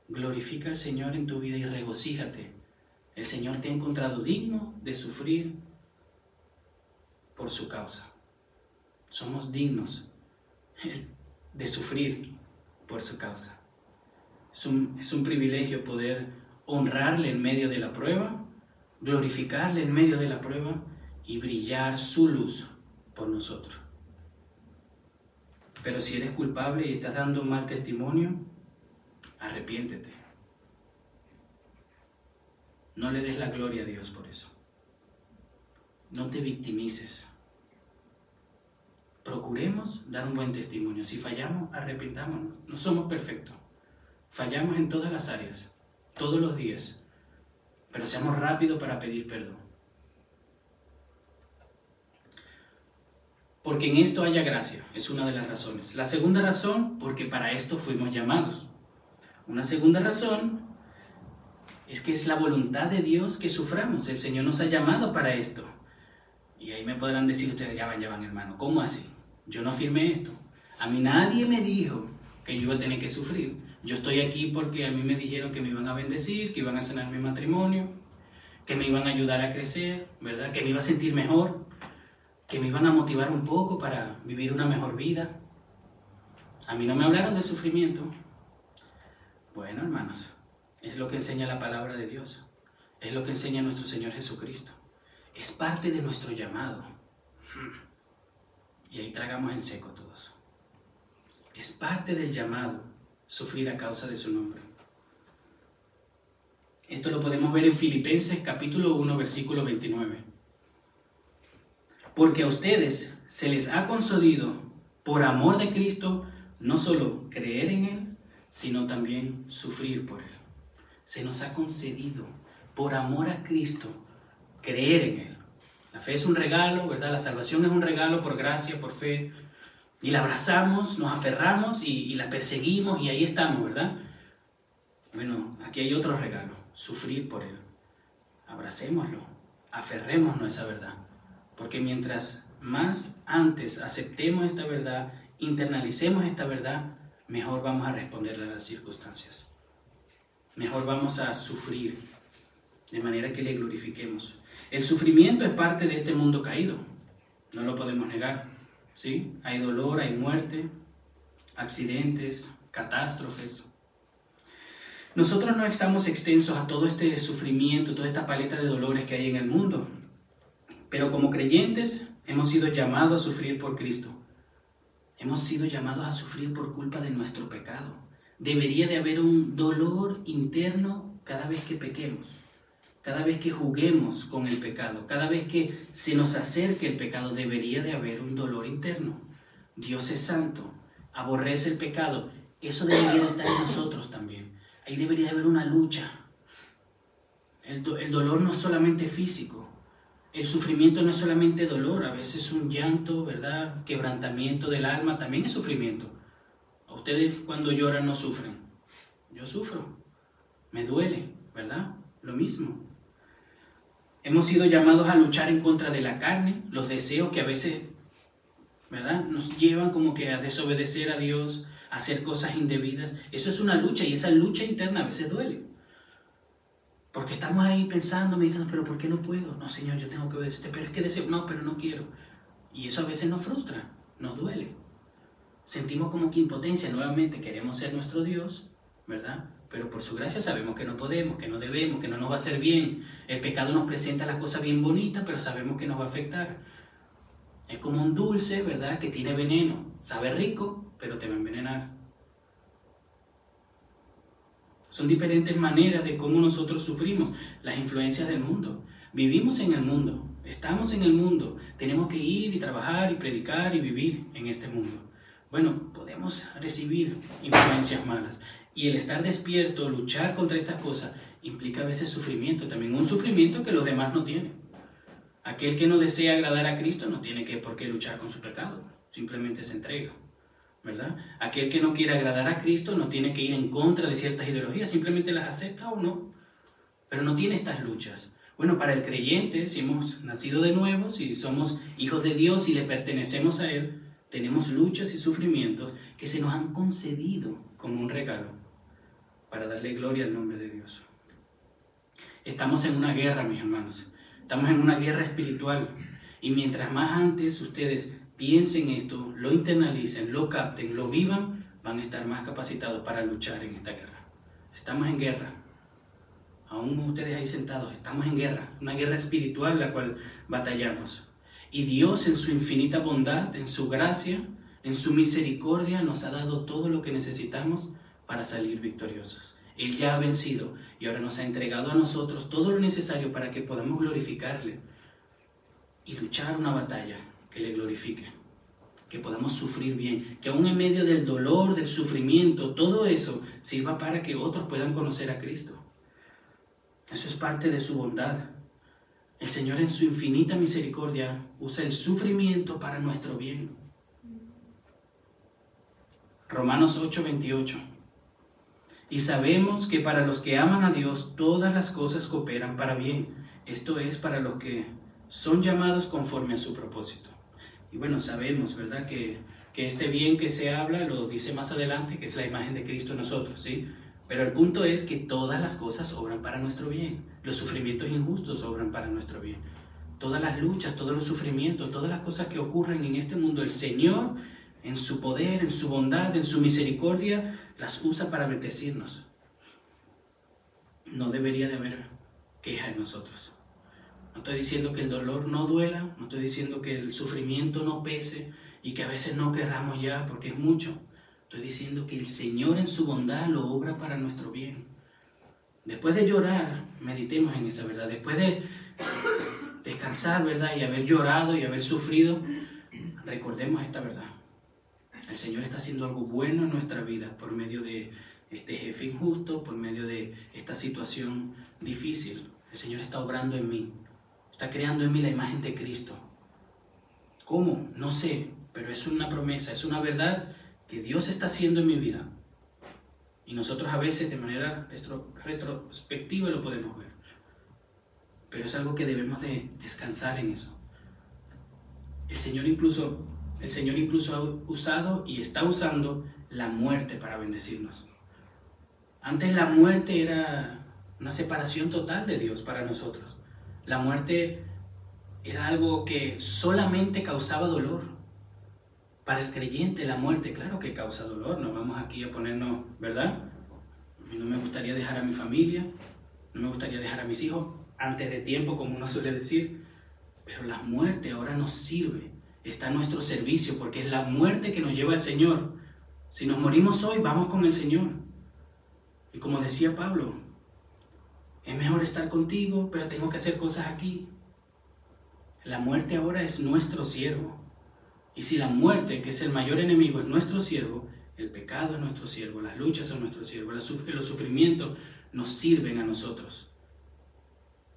glorifica al Señor en tu vida y regocíjate. El Señor te ha encontrado digno de sufrir por su causa. Somos dignos de sufrir por su causa. Es un, es un privilegio poder honrarle en medio de la prueba, glorificarle en medio de la prueba y brillar su luz por nosotros. Pero si eres culpable y estás dando un mal testimonio, arrepiéntete. No le des la gloria a Dios por eso. No te victimices. Procuremos dar un buen testimonio. Si fallamos, arrepintámonos. No somos perfectos. Fallamos en todas las áreas, todos los días. Pero seamos rápidos para pedir perdón. Porque en esto haya gracia, es una de las razones. La segunda razón, porque para esto fuimos llamados. Una segunda razón es que es la voluntad de Dios que suframos. El Señor nos ha llamado para esto. Y ahí me podrán decir ustedes, ya van, ya van, hermano, ¿cómo así? Yo no firmé esto. A mí nadie me dijo que yo iba a tener que sufrir. Yo estoy aquí porque a mí me dijeron que me iban a bendecir, que iban a sanar mi matrimonio, que me iban a ayudar a crecer, ¿verdad? Que me iba a sentir mejor, que me iban a motivar un poco para vivir una mejor vida. A mí no me hablaron de sufrimiento. Bueno, hermanos, es lo que enseña la palabra de Dios. Es lo que enseña nuestro Señor Jesucristo. Es parte de nuestro llamado. Y ahí tragamos en seco todos. Es parte del llamado sufrir a causa de su nombre. Esto lo podemos ver en Filipenses capítulo 1, versículo 29. Porque a ustedes se les ha concedido, por amor de Cristo, no solo creer en Él, sino también sufrir por Él. Se nos ha concedido, por amor a Cristo, creer en Él. La fe es un regalo, ¿verdad? La salvación es un regalo por gracia, por fe. Y la abrazamos, nos aferramos y, la perseguimos y ahí estamos, ¿verdad? Bueno, aquí hay otro regalo, sufrir por Él. Abracémoslo, aferrémonos a esa verdad. Porque mientras más antes aceptemos esta verdad, internalicemos esta verdad, mejor vamos a responder a las circunstancias. Mejor vamos a sufrir de manera que le glorifiquemos. El sufrimiento es parte de este mundo caído, no lo podemos negar. ¿sí? Hay dolor, hay muerte, accidentes, catástrofes. Nosotros no estamos extensos a todo este sufrimiento, toda esta paleta de dolores que hay en el mundo, pero como creyentes hemos sido llamados a sufrir por Cristo. Hemos sido llamados a sufrir por culpa de nuestro pecado. Debería de haber un dolor interno cada vez que pequemos cada vez que juguemos con el pecado, cada vez que se nos acerque el pecado, debería de haber un dolor interno. Dios es santo, aborrece el pecado. Eso debería de estar en nosotros también. Ahí debería de haber una lucha. El, el dolor no es solamente físico. El sufrimiento no es solamente dolor. A veces un llanto, ¿verdad? Quebrantamiento del alma también es sufrimiento. A ustedes cuando lloran no sufren. Yo sufro. Me duele, ¿verdad? Lo mismo. Hemos sido llamados a luchar en contra de la carne, los deseos que a veces, ¿verdad? Nos llevan como que a desobedecer a Dios, a hacer cosas indebidas. Eso es una lucha y esa lucha interna a veces duele. Porque estamos ahí pensando, me dicen, pero ¿por qué no puedo? No, Señor, yo tengo que obedecerte, pero es que deseo, no, pero no quiero. Y eso a veces nos frustra, nos duele. Sentimos como que impotencia, nuevamente queremos ser nuestro Dios, ¿verdad? pero por su gracia sabemos que no podemos, que no debemos, que no nos va a hacer bien. El pecado nos presenta las cosas bien bonitas, pero sabemos que nos va a afectar. Es como un dulce, ¿verdad?, que tiene veneno. Sabe rico, pero te va a envenenar. Son diferentes maneras de cómo nosotros sufrimos las influencias del mundo. Vivimos en el mundo, estamos en el mundo, tenemos que ir y trabajar y predicar y vivir en este mundo. Bueno, podemos recibir influencias malas. Y el estar despierto, luchar contra estas cosas, implica a veces sufrimiento también, un sufrimiento que los demás no tienen. Aquel que no desea agradar a Cristo no tiene que, por qué luchar con su pecado, simplemente se entrega. ¿Verdad? Aquel que no quiere agradar a Cristo no tiene que ir en contra de ciertas ideologías, simplemente las acepta o no, pero no tiene estas luchas. Bueno, para el creyente, si hemos nacido de nuevo, si somos hijos de Dios y le pertenecemos a Él, tenemos luchas y sufrimientos que se nos han concedido como un regalo para darle gloria al nombre de Dios. Estamos en una guerra, mis hermanos. Estamos en una guerra espiritual. Y mientras más antes ustedes piensen esto, lo internalicen, lo capten, lo vivan, van a estar más capacitados para luchar en esta guerra. Estamos en guerra. Aún ustedes ahí sentados, estamos en guerra. Una guerra espiritual la cual batallamos. Y Dios en su infinita bondad, en su gracia, en su misericordia, nos ha dado todo lo que necesitamos para salir victoriosos. Él ya ha vencido y ahora nos ha entregado a nosotros todo lo necesario para que podamos glorificarle y luchar una batalla que le glorifique, que podamos sufrir bien, que aún en medio del dolor, del sufrimiento, todo eso sirva para que otros puedan conocer a Cristo. Eso es parte de su bondad. El Señor en su infinita misericordia usa el sufrimiento para nuestro bien. Romanos 8:28 Y sabemos que para los que aman a Dios todas las cosas cooperan para bien. Esto es para los que son llamados conforme a su propósito. Y bueno, sabemos, ¿verdad? Que, que este bien que se habla, lo dice más adelante, que es la imagen de Cristo en nosotros, ¿sí? Pero el punto es que todas las cosas obran para nuestro bien. Los sufrimientos injustos obran para nuestro bien. Todas las luchas, todos los sufrimientos, todas las cosas que ocurren en este mundo, el Señor, en su poder, en su bondad, en su misericordia, las usa para bendecirnos. No debería de haber queja en nosotros. No estoy diciendo que el dolor no duela, no estoy diciendo que el sufrimiento no pese y que a veces no querramos ya porque es mucho. Estoy diciendo que el Señor en su bondad lo obra para nuestro bien. Después de llorar, meditemos en esa verdad. Después de descansar, ¿verdad? Y haber llorado y haber sufrido, recordemos esta verdad. El Señor está haciendo algo bueno en nuestra vida por medio de este jefe injusto, por medio de esta situación difícil. El Señor está obrando en mí. Está creando en mí la imagen de Cristo. ¿Cómo? No sé, pero es una promesa, es una verdad que Dios está haciendo en mi vida. Y nosotros a veces de manera retrospectiva lo podemos ver. Pero es algo que debemos de descansar en eso. El Señor incluso, el Señor incluso ha usado y está usando la muerte para bendecirnos. Antes la muerte era una separación total de Dios para nosotros. La muerte era algo que solamente causaba dolor. Para el creyente la muerte, claro que causa dolor, no vamos aquí a ponernos, ¿verdad? No me gustaría dejar a mi familia, no me gustaría dejar a mis hijos antes de tiempo, como uno suele decir, pero la muerte ahora nos sirve, está a nuestro servicio, porque es la muerte que nos lleva al Señor. Si nos morimos hoy, vamos con el Señor. Y como decía Pablo, es mejor estar contigo, pero tengo que hacer cosas aquí. La muerte ahora es nuestro siervo. Y si la muerte, que es el mayor enemigo, es nuestro siervo, el pecado es nuestro siervo, las luchas son nuestro siervo, los sufrimientos nos sirven a nosotros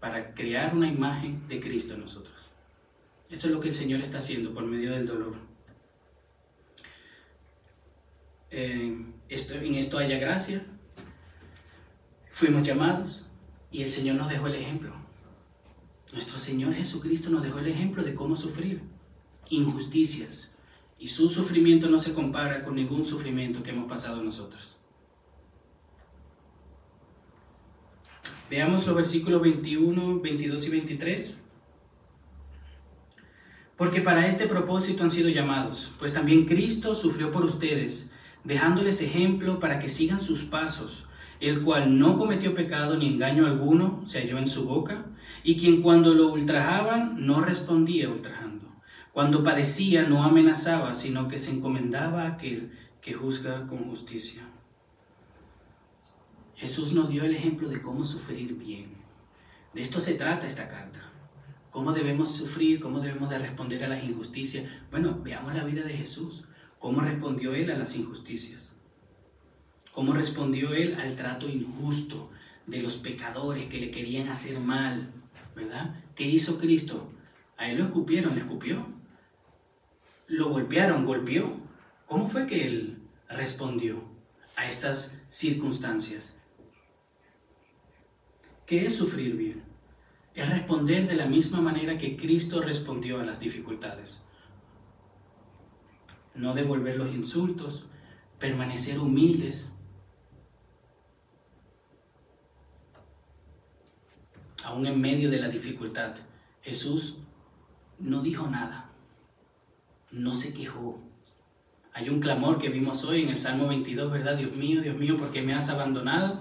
para crear una imagen de Cristo en nosotros. Esto es lo que el Señor está haciendo por medio del dolor. esto, en esto haya gracia. Fuimos llamados y el Señor nos dejó el ejemplo. Nuestro Señor Jesucristo nos dejó el ejemplo de cómo sufrir injusticias, y su sufrimiento no se compara con ningún sufrimiento que hemos pasado nosotros. Veamos los versículos 21, 22 y 23. Porque para este propósito han sido llamados, pues también Cristo sufrió por ustedes, dejándoles ejemplo para que sigan sus pasos, el cual no cometió pecado ni engaño alguno se halló en su boca, y quien cuando lo ultrajaban no respondía ultrajando cuando padecía no amenazaba, sino que se encomendaba a aquel que juzga con justicia. Jesús nos dio el ejemplo de cómo sufrir bien. De esto se trata esta carta. ¿Cómo debemos sufrir? ¿Cómo debemos de responder a las injusticias? Bueno, veamos la vida de Jesús. ¿Cómo respondió Él a las injusticias? ¿Cómo respondió Él al trato injusto de los pecadores que le querían hacer mal? ¿Verdad? ¿Qué hizo Cristo? A Él lo escupieron, le escupió lo golpearon, golpeó. ¿Cómo fue que él respondió a estas circunstancias? ¿Qué es sufrir bien? Es responder de la misma manera que Cristo respondió a las dificultades. No devolver los insultos, permanecer humildes. Aún en medio de la dificultad, Jesús no dijo nada no se quejó. Hay un clamor que vimos hoy en el Salmo 22, ¿verdad? Dios mío, Dios mío, ¿por qué me has abandonado?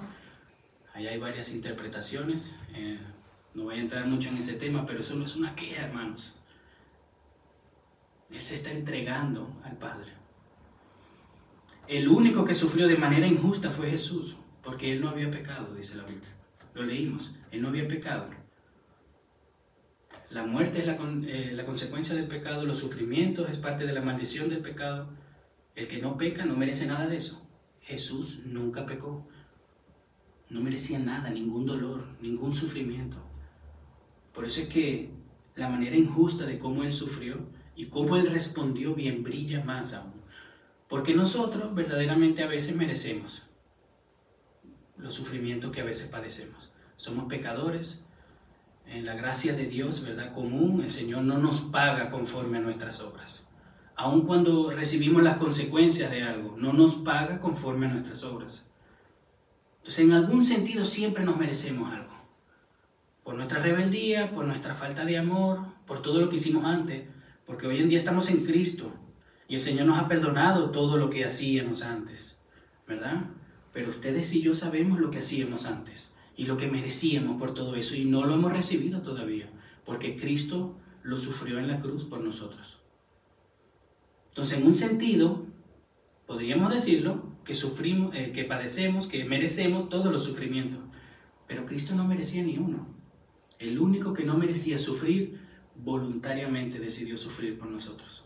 Ahí hay varias interpretaciones. Eh, no voy a entrar mucho en ese tema, pero eso no es una queja, hermanos. Él se está entregando al Padre. El único que sufrió de manera injusta fue Jesús, porque él no había pecado, dice la Biblia. Lo leímos, él no había pecado. La muerte es eh, la, consecuencia del pecado, los sufrimientos es parte de la maldición del pecado. El que no peca no merece nada de eso. Jesús nunca pecó. No merecía nada, ningún dolor, ningún sufrimiento. Por eso es que la manera injusta de cómo Él sufrió y cómo Él respondió bien brilla más aún. Porque nosotros verdaderamente a veces merecemos. Los sufrimientos que a veces padecemos. Somos pecadores, en la gracia de Dios, ¿verdad? Común, el Señor no nos paga conforme a nuestras obras. Aun cuando recibimos las consecuencias de algo, no nos paga conforme a nuestras obras. Entonces, en algún sentido siempre nos merecemos algo. Por nuestra rebeldía, por nuestra falta de amor, por todo lo que hicimos antes, porque hoy en día estamos en Cristo y el Señor nos ha perdonado todo lo que hacíamos antes, ¿verdad? Pero ustedes y yo sabemos lo que hacíamos antes y lo que merecíamos por todo eso y no lo hemos recibido todavía, porque Cristo lo sufrió en la cruz por nosotros. Entonces, en un sentido, podríamos decirlo, que sufrimos, eh, que padecemos, que merecemos todos los sufrimientos, pero Cristo no merecía ni uno. El único que no merecía sufrir, voluntariamente decidió sufrir por nosotros.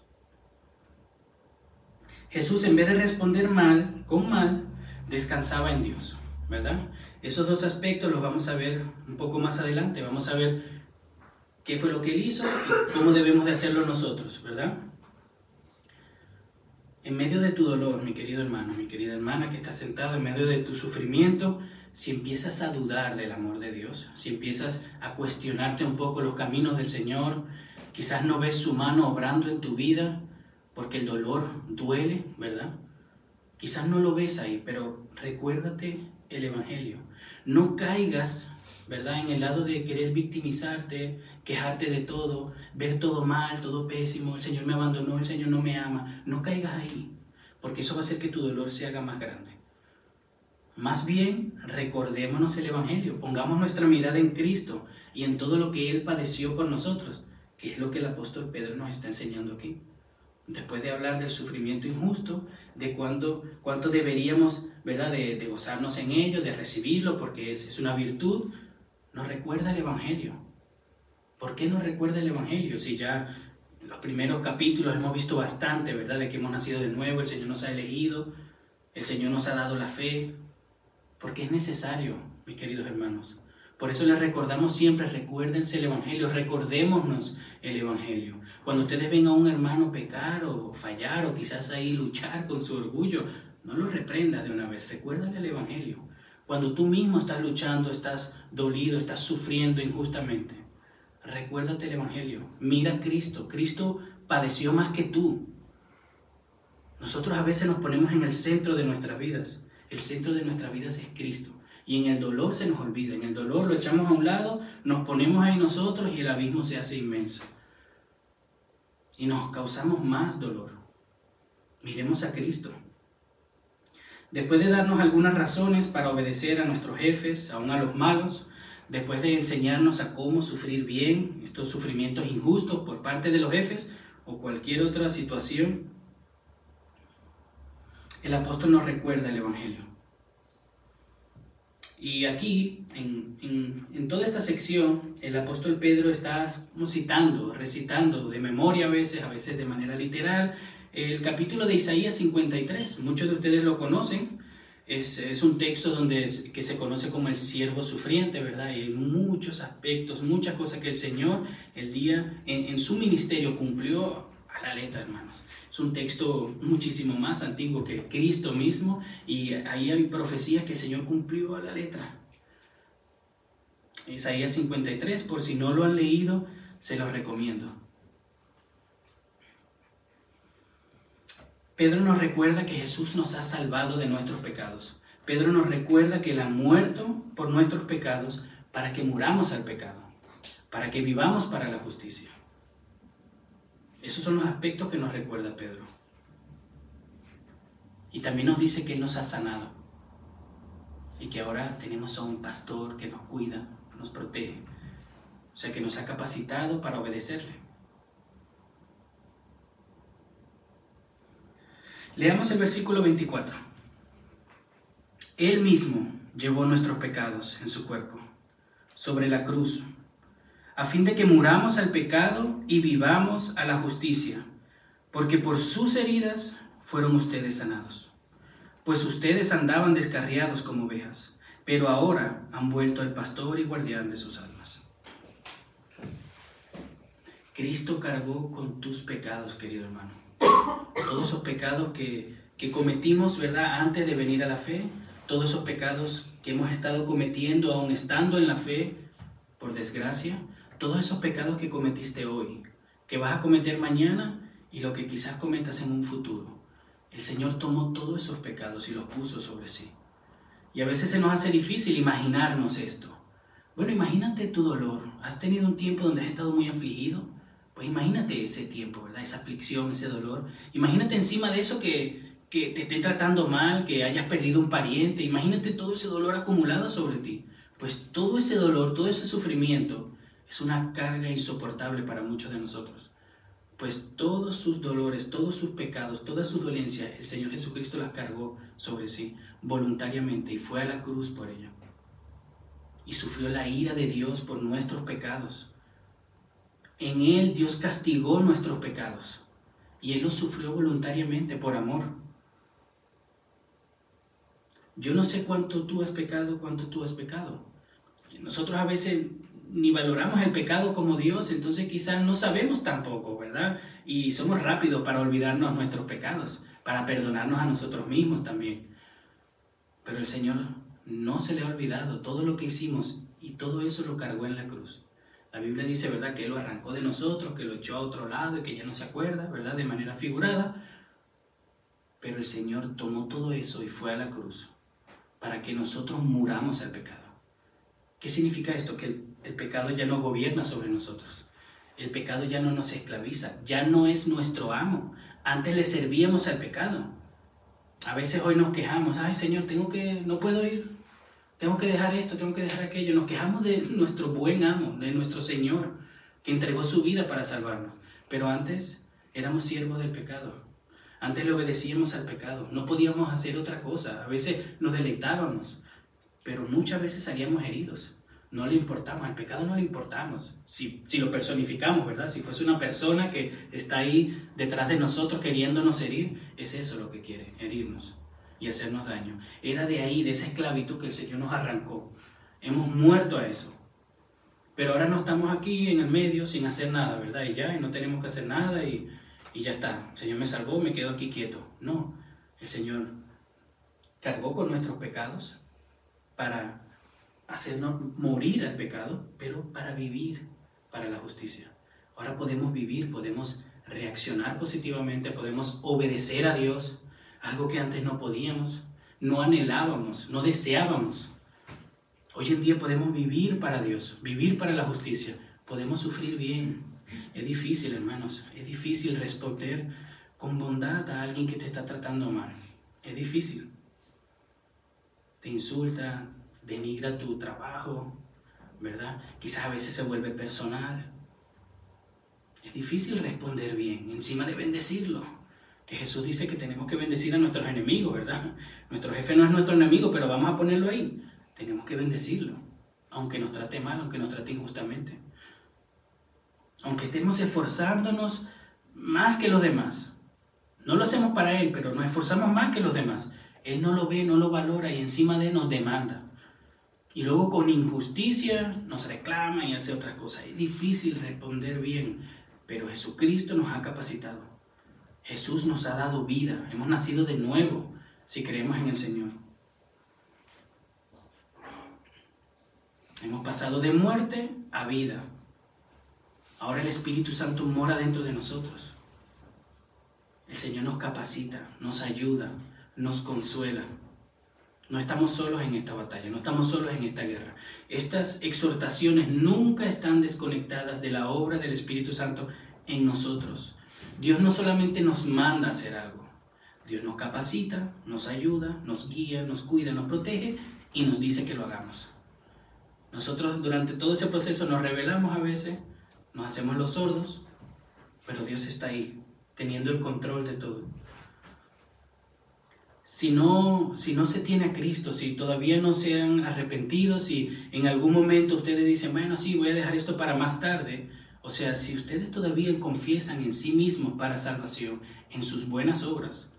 Jesús, en vez de responder mal, con mal, descansaba en Dios, ¿verdad? Esos dos aspectos los vamos a ver un poco más adelante. Vamos a ver qué fue lo que él hizo y cómo debemos de hacerlo nosotros, ¿verdad? En medio de tu dolor, mi querido hermano, mi querida hermana que está sentado en medio de tu sufrimiento, si empiezas a dudar del amor de Dios, si empiezas a cuestionarte un poco los caminos del Señor, quizás no ves su mano obrando en tu vida, porque el dolor duele, ¿verdad? Quizás no lo ves ahí, pero recuérdate el Evangelio. No caigas, ¿verdad?, en el lado de querer victimizarte, quejarte de todo, ver todo mal, todo pésimo, el Señor me abandonó, el Señor no me ama. No caigas ahí, porque eso va a hacer que tu dolor se haga más grande. Más bien, recordémonos el Evangelio, pongamos nuestra mirada en Cristo y en todo lo que Él padeció por nosotros, que es lo que el apóstol Pedro nos está enseñando aquí después de hablar del sufrimiento injusto, de cuánto, cuánto deberíamos, ¿verdad?, de, gozarnos en ello, de recibirlo, porque es, es una virtud, nos recuerda el Evangelio. ¿Por qué nos recuerda el Evangelio? Si ya en los primeros capítulos hemos visto bastante, ¿verdad?, de que hemos nacido de nuevo, el Señor nos ha elegido, el Señor nos ha dado la fe, porque es necesario, mis queridos hermanos. Por eso les recordamos siempre, recuérdense el Evangelio, recordémonos el Evangelio. Cuando ustedes ven a un hermano pecar o fallar o quizás ahí luchar con su orgullo, no lo reprendas de una vez, recuérdale el Evangelio. Cuando tú mismo estás luchando, estás dolido, estás sufriendo injustamente, recuérdate el Evangelio. Mira a Cristo. Cristo padeció más que tú. Nosotros a veces nos ponemos en el centro de nuestras vidas. El centro de nuestras vidas es Cristo. Y en el dolor se nos olvida. En el dolor lo echamos a un lado, nos ponemos ahí nosotros y el abismo se hace inmenso y nos causamos más dolor. Miremos a Cristo. Después de darnos algunas razones para obedecer a nuestros jefes, aún a los malos, después de enseñarnos a cómo sufrir bien estos sufrimientos injustos por parte de los jefes o cualquier otra situación, el apóstol nos recuerda el Evangelio. Y aquí, en, toda esta sección, el apóstol Pedro está citando, recitando de memoria a veces, a veces de manera literal, el capítulo de Isaías 53. Muchos de ustedes lo conocen. Es, un texto donde que se conoce como el siervo sufriente, ¿verdad? Y hay muchos aspectos, muchas cosas que el Señor el día en, en su ministerio cumplió a la letra, hermanos. Es un texto muchísimo más antiguo que Cristo mismo y ahí hay profecías que el Señor cumplió a la letra. Isaías 53, por si no lo han leído, se los recomiendo. Pedro nos recuerda que Jesús nos ha salvado de nuestros pecados. Pedro nos recuerda que Él ha muerto por nuestros pecados para que muramos al pecado, para que vivamos para la justicia. Esos son los aspectos que nos recuerda Pedro. Y también nos dice que nos ha sanado y que ahora tenemos a un pastor que nos cuida, nos protege, o sea que nos ha capacitado para obedecerle. Leamos el versículo 24. Él mismo llevó nuestros pecados en su cuerpo, sobre la cruz a fin de que muramos al pecado y vivamos a la justicia, porque por sus heridas fueron ustedes sanados. Pues ustedes andaban descarriados como ovejas, pero ahora han vuelto al pastor y guardián de sus almas. Cristo cargó con tus pecados, querido hermano. Todos esos pecados que, que cometimos, ¿verdad? Antes de venir a la fe, todos esos pecados que hemos estado cometiendo aún estando en la fe, por desgracia, todos esos pecados que cometiste hoy, que vas a cometer mañana y lo que quizás cometas en un futuro. El Señor tomó todos esos pecados y los puso sobre sí. Y a veces se nos hace difícil imaginarnos esto. Bueno, imagínate tu dolor. ¿Has tenido un tiempo donde has estado muy afligido? Pues imagínate ese tiempo, ¿verdad? Esa aflicción, ese dolor. Imagínate encima de eso que, que te estén tratando mal, que hayas perdido un pariente. Imagínate todo ese dolor acumulado sobre ti. Pues todo ese dolor, todo ese sufrimiento es una carga insoportable para muchos de nosotros. Pues todos sus dolores, todos sus pecados, todas sus dolencias, el Señor Jesucristo las cargó sobre sí voluntariamente y fue a la cruz por ella. Y sufrió la ira de Dios por nuestros pecados. En Él Dios castigó nuestros pecados y Él los sufrió voluntariamente por amor. Yo no sé cuánto tú has pecado, cuánto tú has pecado. Nosotros a veces ni valoramos el pecado como Dios, entonces quizás no sabemos tampoco, ¿verdad? Y somos rápidos para olvidarnos nuestros pecados, para perdonarnos a nosotros mismos también. Pero el Señor no se le ha olvidado todo lo que hicimos y todo eso lo cargó en la cruz. La Biblia dice, ¿verdad?, que lo arrancó de nosotros, que lo echó a otro lado y que ya no se acuerda, ¿verdad?, de manera figurada. Pero el Señor tomó todo eso y fue a la cruz para que nosotros muramos al pecado. ¿Qué significa esto? Que el, pecado ya no gobierna sobre nosotros. El pecado ya no nos esclaviza, ya no es nuestro amo. Antes le servíamos al pecado. A veces hoy nos quejamos, ay Señor, tengo que, no puedo ir, tengo que dejar esto, tengo que dejar aquello. Nos quejamos de nuestro buen amo, de nuestro Señor, que entregó su vida para salvarnos. Pero antes éramos siervos del pecado. Antes le obedecíamos al pecado. No podíamos hacer otra cosa. A veces nos deleitábamos pero muchas veces salíamos heridos. No le importamos, al pecado no le importamos. Si, si lo personificamos, ¿verdad? Si fuese una persona que está ahí detrás de nosotros queriéndonos herir, es eso lo que quiere, herirnos y hacernos daño. Era de ahí, de esa esclavitud que el Señor nos arrancó. Hemos muerto a eso. Pero ahora no estamos aquí en el medio sin hacer nada, ¿verdad? Y ya, y no tenemos que hacer nada y, y ya está. El Señor me salvó, me quedo aquí quieto. No, el Señor cargó con nuestros pecados, para hacernos morir al pecado, pero para vivir para la justicia. Ahora podemos vivir, podemos reaccionar positivamente, podemos obedecer a Dios, algo que antes no podíamos, no anhelábamos, no deseábamos. Hoy en día podemos vivir para Dios, vivir para la justicia, podemos sufrir bien. Es difícil, hermanos, es difícil responder con bondad a alguien que te está tratando mal. Es difícil te insulta, denigra tu trabajo, ¿verdad? Quizás a veces se vuelve personal. Es difícil responder bien, encima de bendecirlo. Que Jesús dice que tenemos que bendecir a nuestros enemigos, ¿verdad? Nuestro jefe no es nuestro enemigo, pero vamos a ponerlo ahí. Tenemos que bendecirlo, aunque nos trate mal, aunque nos trate injustamente. Aunque estemos esforzándonos más que los demás. No lo hacemos para Él, pero nos esforzamos más que los demás. Él no lo ve, no lo valora y encima de él nos demanda. Y luego con injusticia nos reclama y hace otras cosas. Es difícil responder bien, pero Jesucristo nos ha capacitado. Jesús nos ha dado vida. Hemos nacido de nuevo si creemos en el Señor. Hemos pasado de muerte a vida. Ahora el Espíritu Santo mora dentro de nosotros. El Señor nos capacita, nos ayuda, nos consuela. No estamos solos en esta batalla, no estamos solos en esta guerra. Estas exhortaciones nunca están desconectadas de la obra del Espíritu Santo en nosotros. Dios no solamente nos manda a hacer algo, Dios nos capacita, nos ayuda, nos guía, nos cuida, nos protege y nos dice que lo hagamos. Nosotros durante todo ese proceso nos revelamos a veces, nos hacemos los sordos, pero Dios está ahí, teniendo el control de todo si no, si no se tiene a Cristo, si todavía no se han arrepentido, si en algún momento ustedes dicen, bueno, sí, voy a dejar esto para más tarde, o sea, si ustedes todavía confiesan en sí mismos para salvación, en sus buenas obras,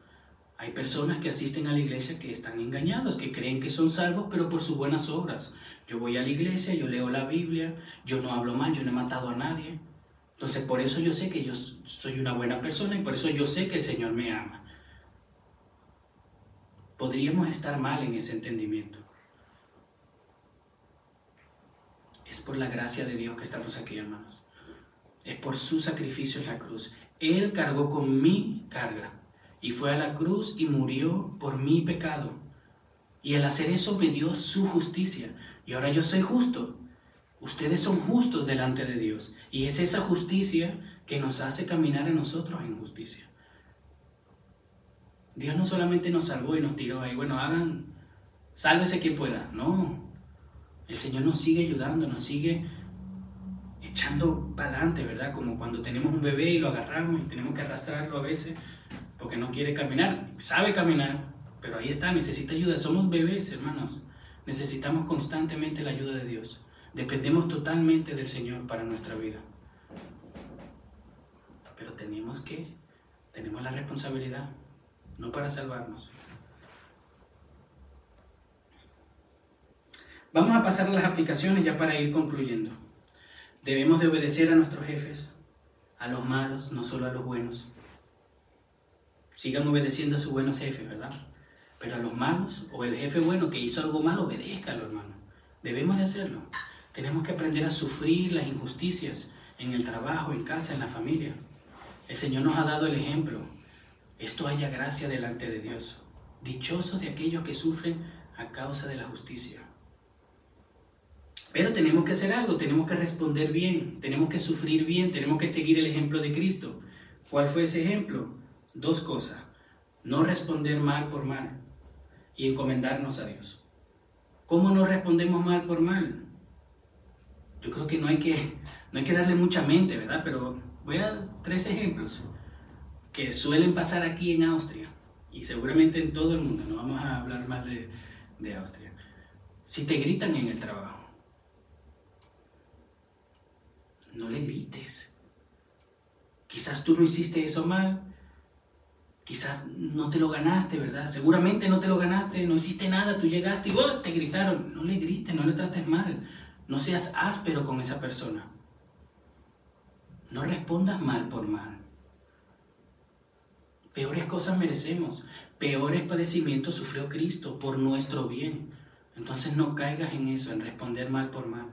hay personas que asisten a la iglesia que están engañados, que creen que son salvos, pero por sus buenas obras. Yo voy a la iglesia, yo leo la Biblia, yo no hablo mal, yo no he matado a nadie. Entonces, por eso yo sé que yo soy una buena persona y por eso yo sé que el Señor me ama. Podríamos estar mal en ese entendimiento. Es por la gracia de Dios que estamos aquí, hermanos. Es por su sacrificio en la cruz. Él cargó con mi carga y fue a la cruz y murió por mi pecado. Y al hacer eso me dio su justicia. Y ahora yo soy justo. Ustedes son justos delante de Dios. Y es esa justicia que nos hace caminar a nosotros en justicia. Dios no solamente nos salvó y nos tiró ahí, bueno, hagan, sálvese quien pueda. No, el Señor nos sigue ayudando, nos sigue echando para adelante, ¿verdad? Como cuando tenemos un bebé y lo agarramos y tenemos que arrastrarlo a veces porque no quiere caminar, sabe caminar, pero ahí está, necesita ayuda. Somos bebés, hermanos. Necesitamos constantemente la ayuda de Dios. Dependemos totalmente del Señor para nuestra vida. Pero tenemos que, tenemos la responsabilidad no para salvarnos. Vamos a pasar a las aplicaciones ya para ir concluyendo. Debemos de obedecer a nuestros jefes, a los malos, no solo a los buenos. Sigan obedeciendo a sus buenos jefes, ¿verdad? Pero a los malos, o el jefe bueno que hizo algo malo, obedézcalo, hermano. Debemos de hacerlo. Tenemos que aprender a sufrir las injusticias en el trabajo, en casa, en la familia. El Señor nos ha dado el ejemplo esto haya gracia delante de Dios. Dichosos de aquellos que sufren a causa de la justicia. Pero tenemos que hacer algo, tenemos que responder bien, tenemos que sufrir bien, tenemos que seguir el ejemplo de Cristo. ¿Cuál fue ese ejemplo? Dos cosas. No responder mal por mal y encomendarnos a Dios. ¿Cómo no respondemos mal por mal? Yo creo que no hay que, no hay que darle mucha mente, ¿verdad? Pero voy a tres ejemplos que suelen pasar aquí en Austria y seguramente en todo el mundo, no vamos a hablar más de, de Austria, si te gritan en el trabajo, no le grites. Quizás tú no hiciste eso mal, quizás no te lo ganaste, ¿verdad? Seguramente no te lo ganaste, no hiciste nada, tú llegaste y oh, te gritaron. No le grites, no le trates mal, no seas áspero con esa persona. No respondas mal por mal. Peores cosas merecemos, peores padecimientos sufrió Cristo por nuestro bien. Entonces no caigas en eso, en responder mal por mal.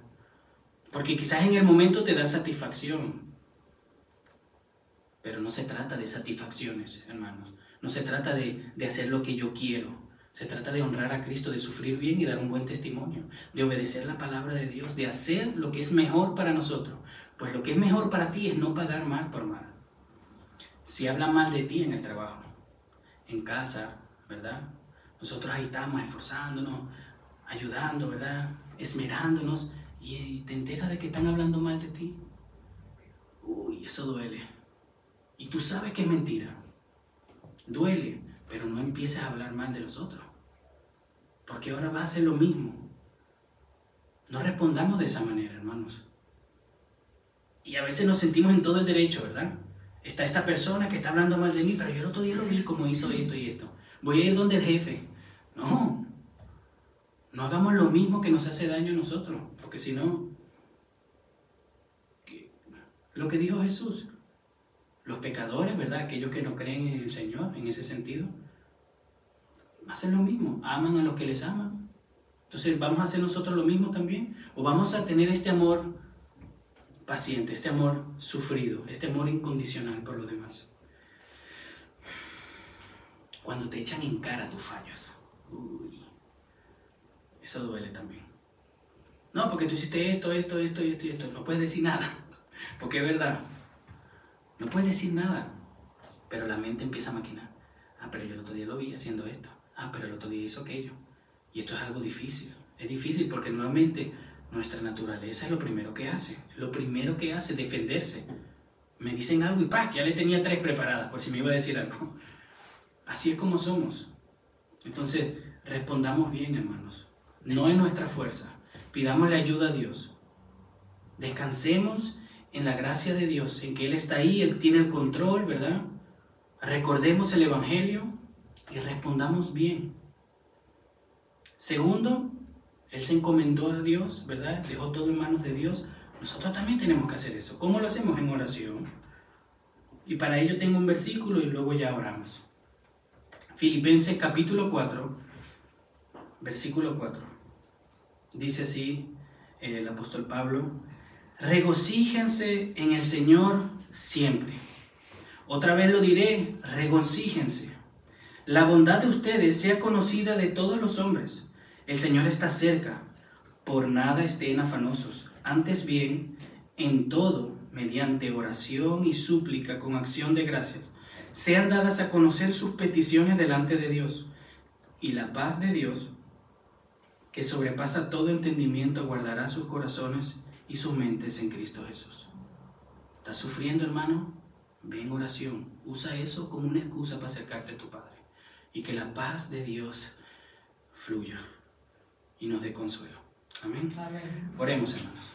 Porque quizás en el momento te da satisfacción, pero no se trata de satisfacciones, hermanos. No se trata de, de hacer lo que yo quiero. Se trata de honrar a Cristo, de sufrir bien y dar un buen testimonio, de obedecer la palabra de Dios, de hacer lo que es mejor para nosotros. Pues lo que es mejor para ti es no pagar mal por mal si hablan mal de ti en el trabajo, en casa, ¿verdad? Nosotros ahí estamos esforzándonos, ayudando, ¿verdad? Esmerándonos y te enteras de que están hablando mal de ti. Uy, eso duele. Y tú sabes que es mentira. Duele, pero no empieces a hablar mal de los otros. Porque ahora va a ser lo mismo. No respondamos de esa manera, hermanos. Y a veces nos sentimos en todo el derecho, ¿verdad? Está esta persona que está hablando mal de mí, pero yo el otro día lo vi como hizo esto y esto. Voy a ir donde el jefe. No, no hagamos lo mismo que nos hace daño a nosotros, porque si no, lo que dijo Jesús, los pecadores, ¿verdad? Aquellos que no creen en el Señor, en ese sentido, hacen lo mismo, aman a los que les aman. Entonces, ¿vamos a hacer nosotros lo mismo también? ¿O vamos a tener este amor paciente, este amor sufrido, este amor incondicional por los demás. Cuando te echan en cara tus fallos, uy, eso duele también. No, porque tú hiciste esto, esto, esto, esto y esto. No puedes decir nada, porque es verdad. No puedes decir nada, pero la mente empieza a maquinar. Ah, pero yo el otro día lo vi haciendo esto. Ah, pero el otro día hizo aquello. Y esto es algo difícil. Es difícil porque nuevamente nuestra naturaleza es lo primero que hace. Lo primero que hace, defenderse. Me dicen algo y ¡pah! Ya le tenía tres preparadas por si me iba a decir algo. Así es como somos. Entonces, respondamos bien, hermanos. No en nuestra fuerza. Pidámosle ayuda a Dios. Descansemos en la gracia de Dios, en que Él está ahí, Él tiene el control, ¿verdad? Recordemos el Evangelio y respondamos bien. Segundo, él se encomendó a Dios, ¿verdad? Dejó todo en manos de Dios. Nosotros también tenemos que hacer eso. ¿Cómo lo hacemos? En oración. Y para ello tengo un versículo y luego ya oramos. Filipenses capítulo 4, versículo 4. Dice así el apóstol Pablo, regocíjense en el Señor siempre. Otra vez lo diré, regocíjense. La bondad de ustedes sea conocida de todos los hombres. El Señor está cerca. Por nada estén afanosos. Antes bien, en todo, mediante oración y súplica con acción de gracias, sean dadas a conocer sus peticiones delante de Dios. Y la paz de Dios, que sobrepasa todo entendimiento, guardará sus corazones y sus mentes en Cristo Jesús. ¿Estás sufriendo, hermano? Ven oración. Usa eso como una excusa para acercarte a tu Padre. Y que la paz de Dios fluya y nos dé consuelo. Amén. Amén. Oremos, hermanos.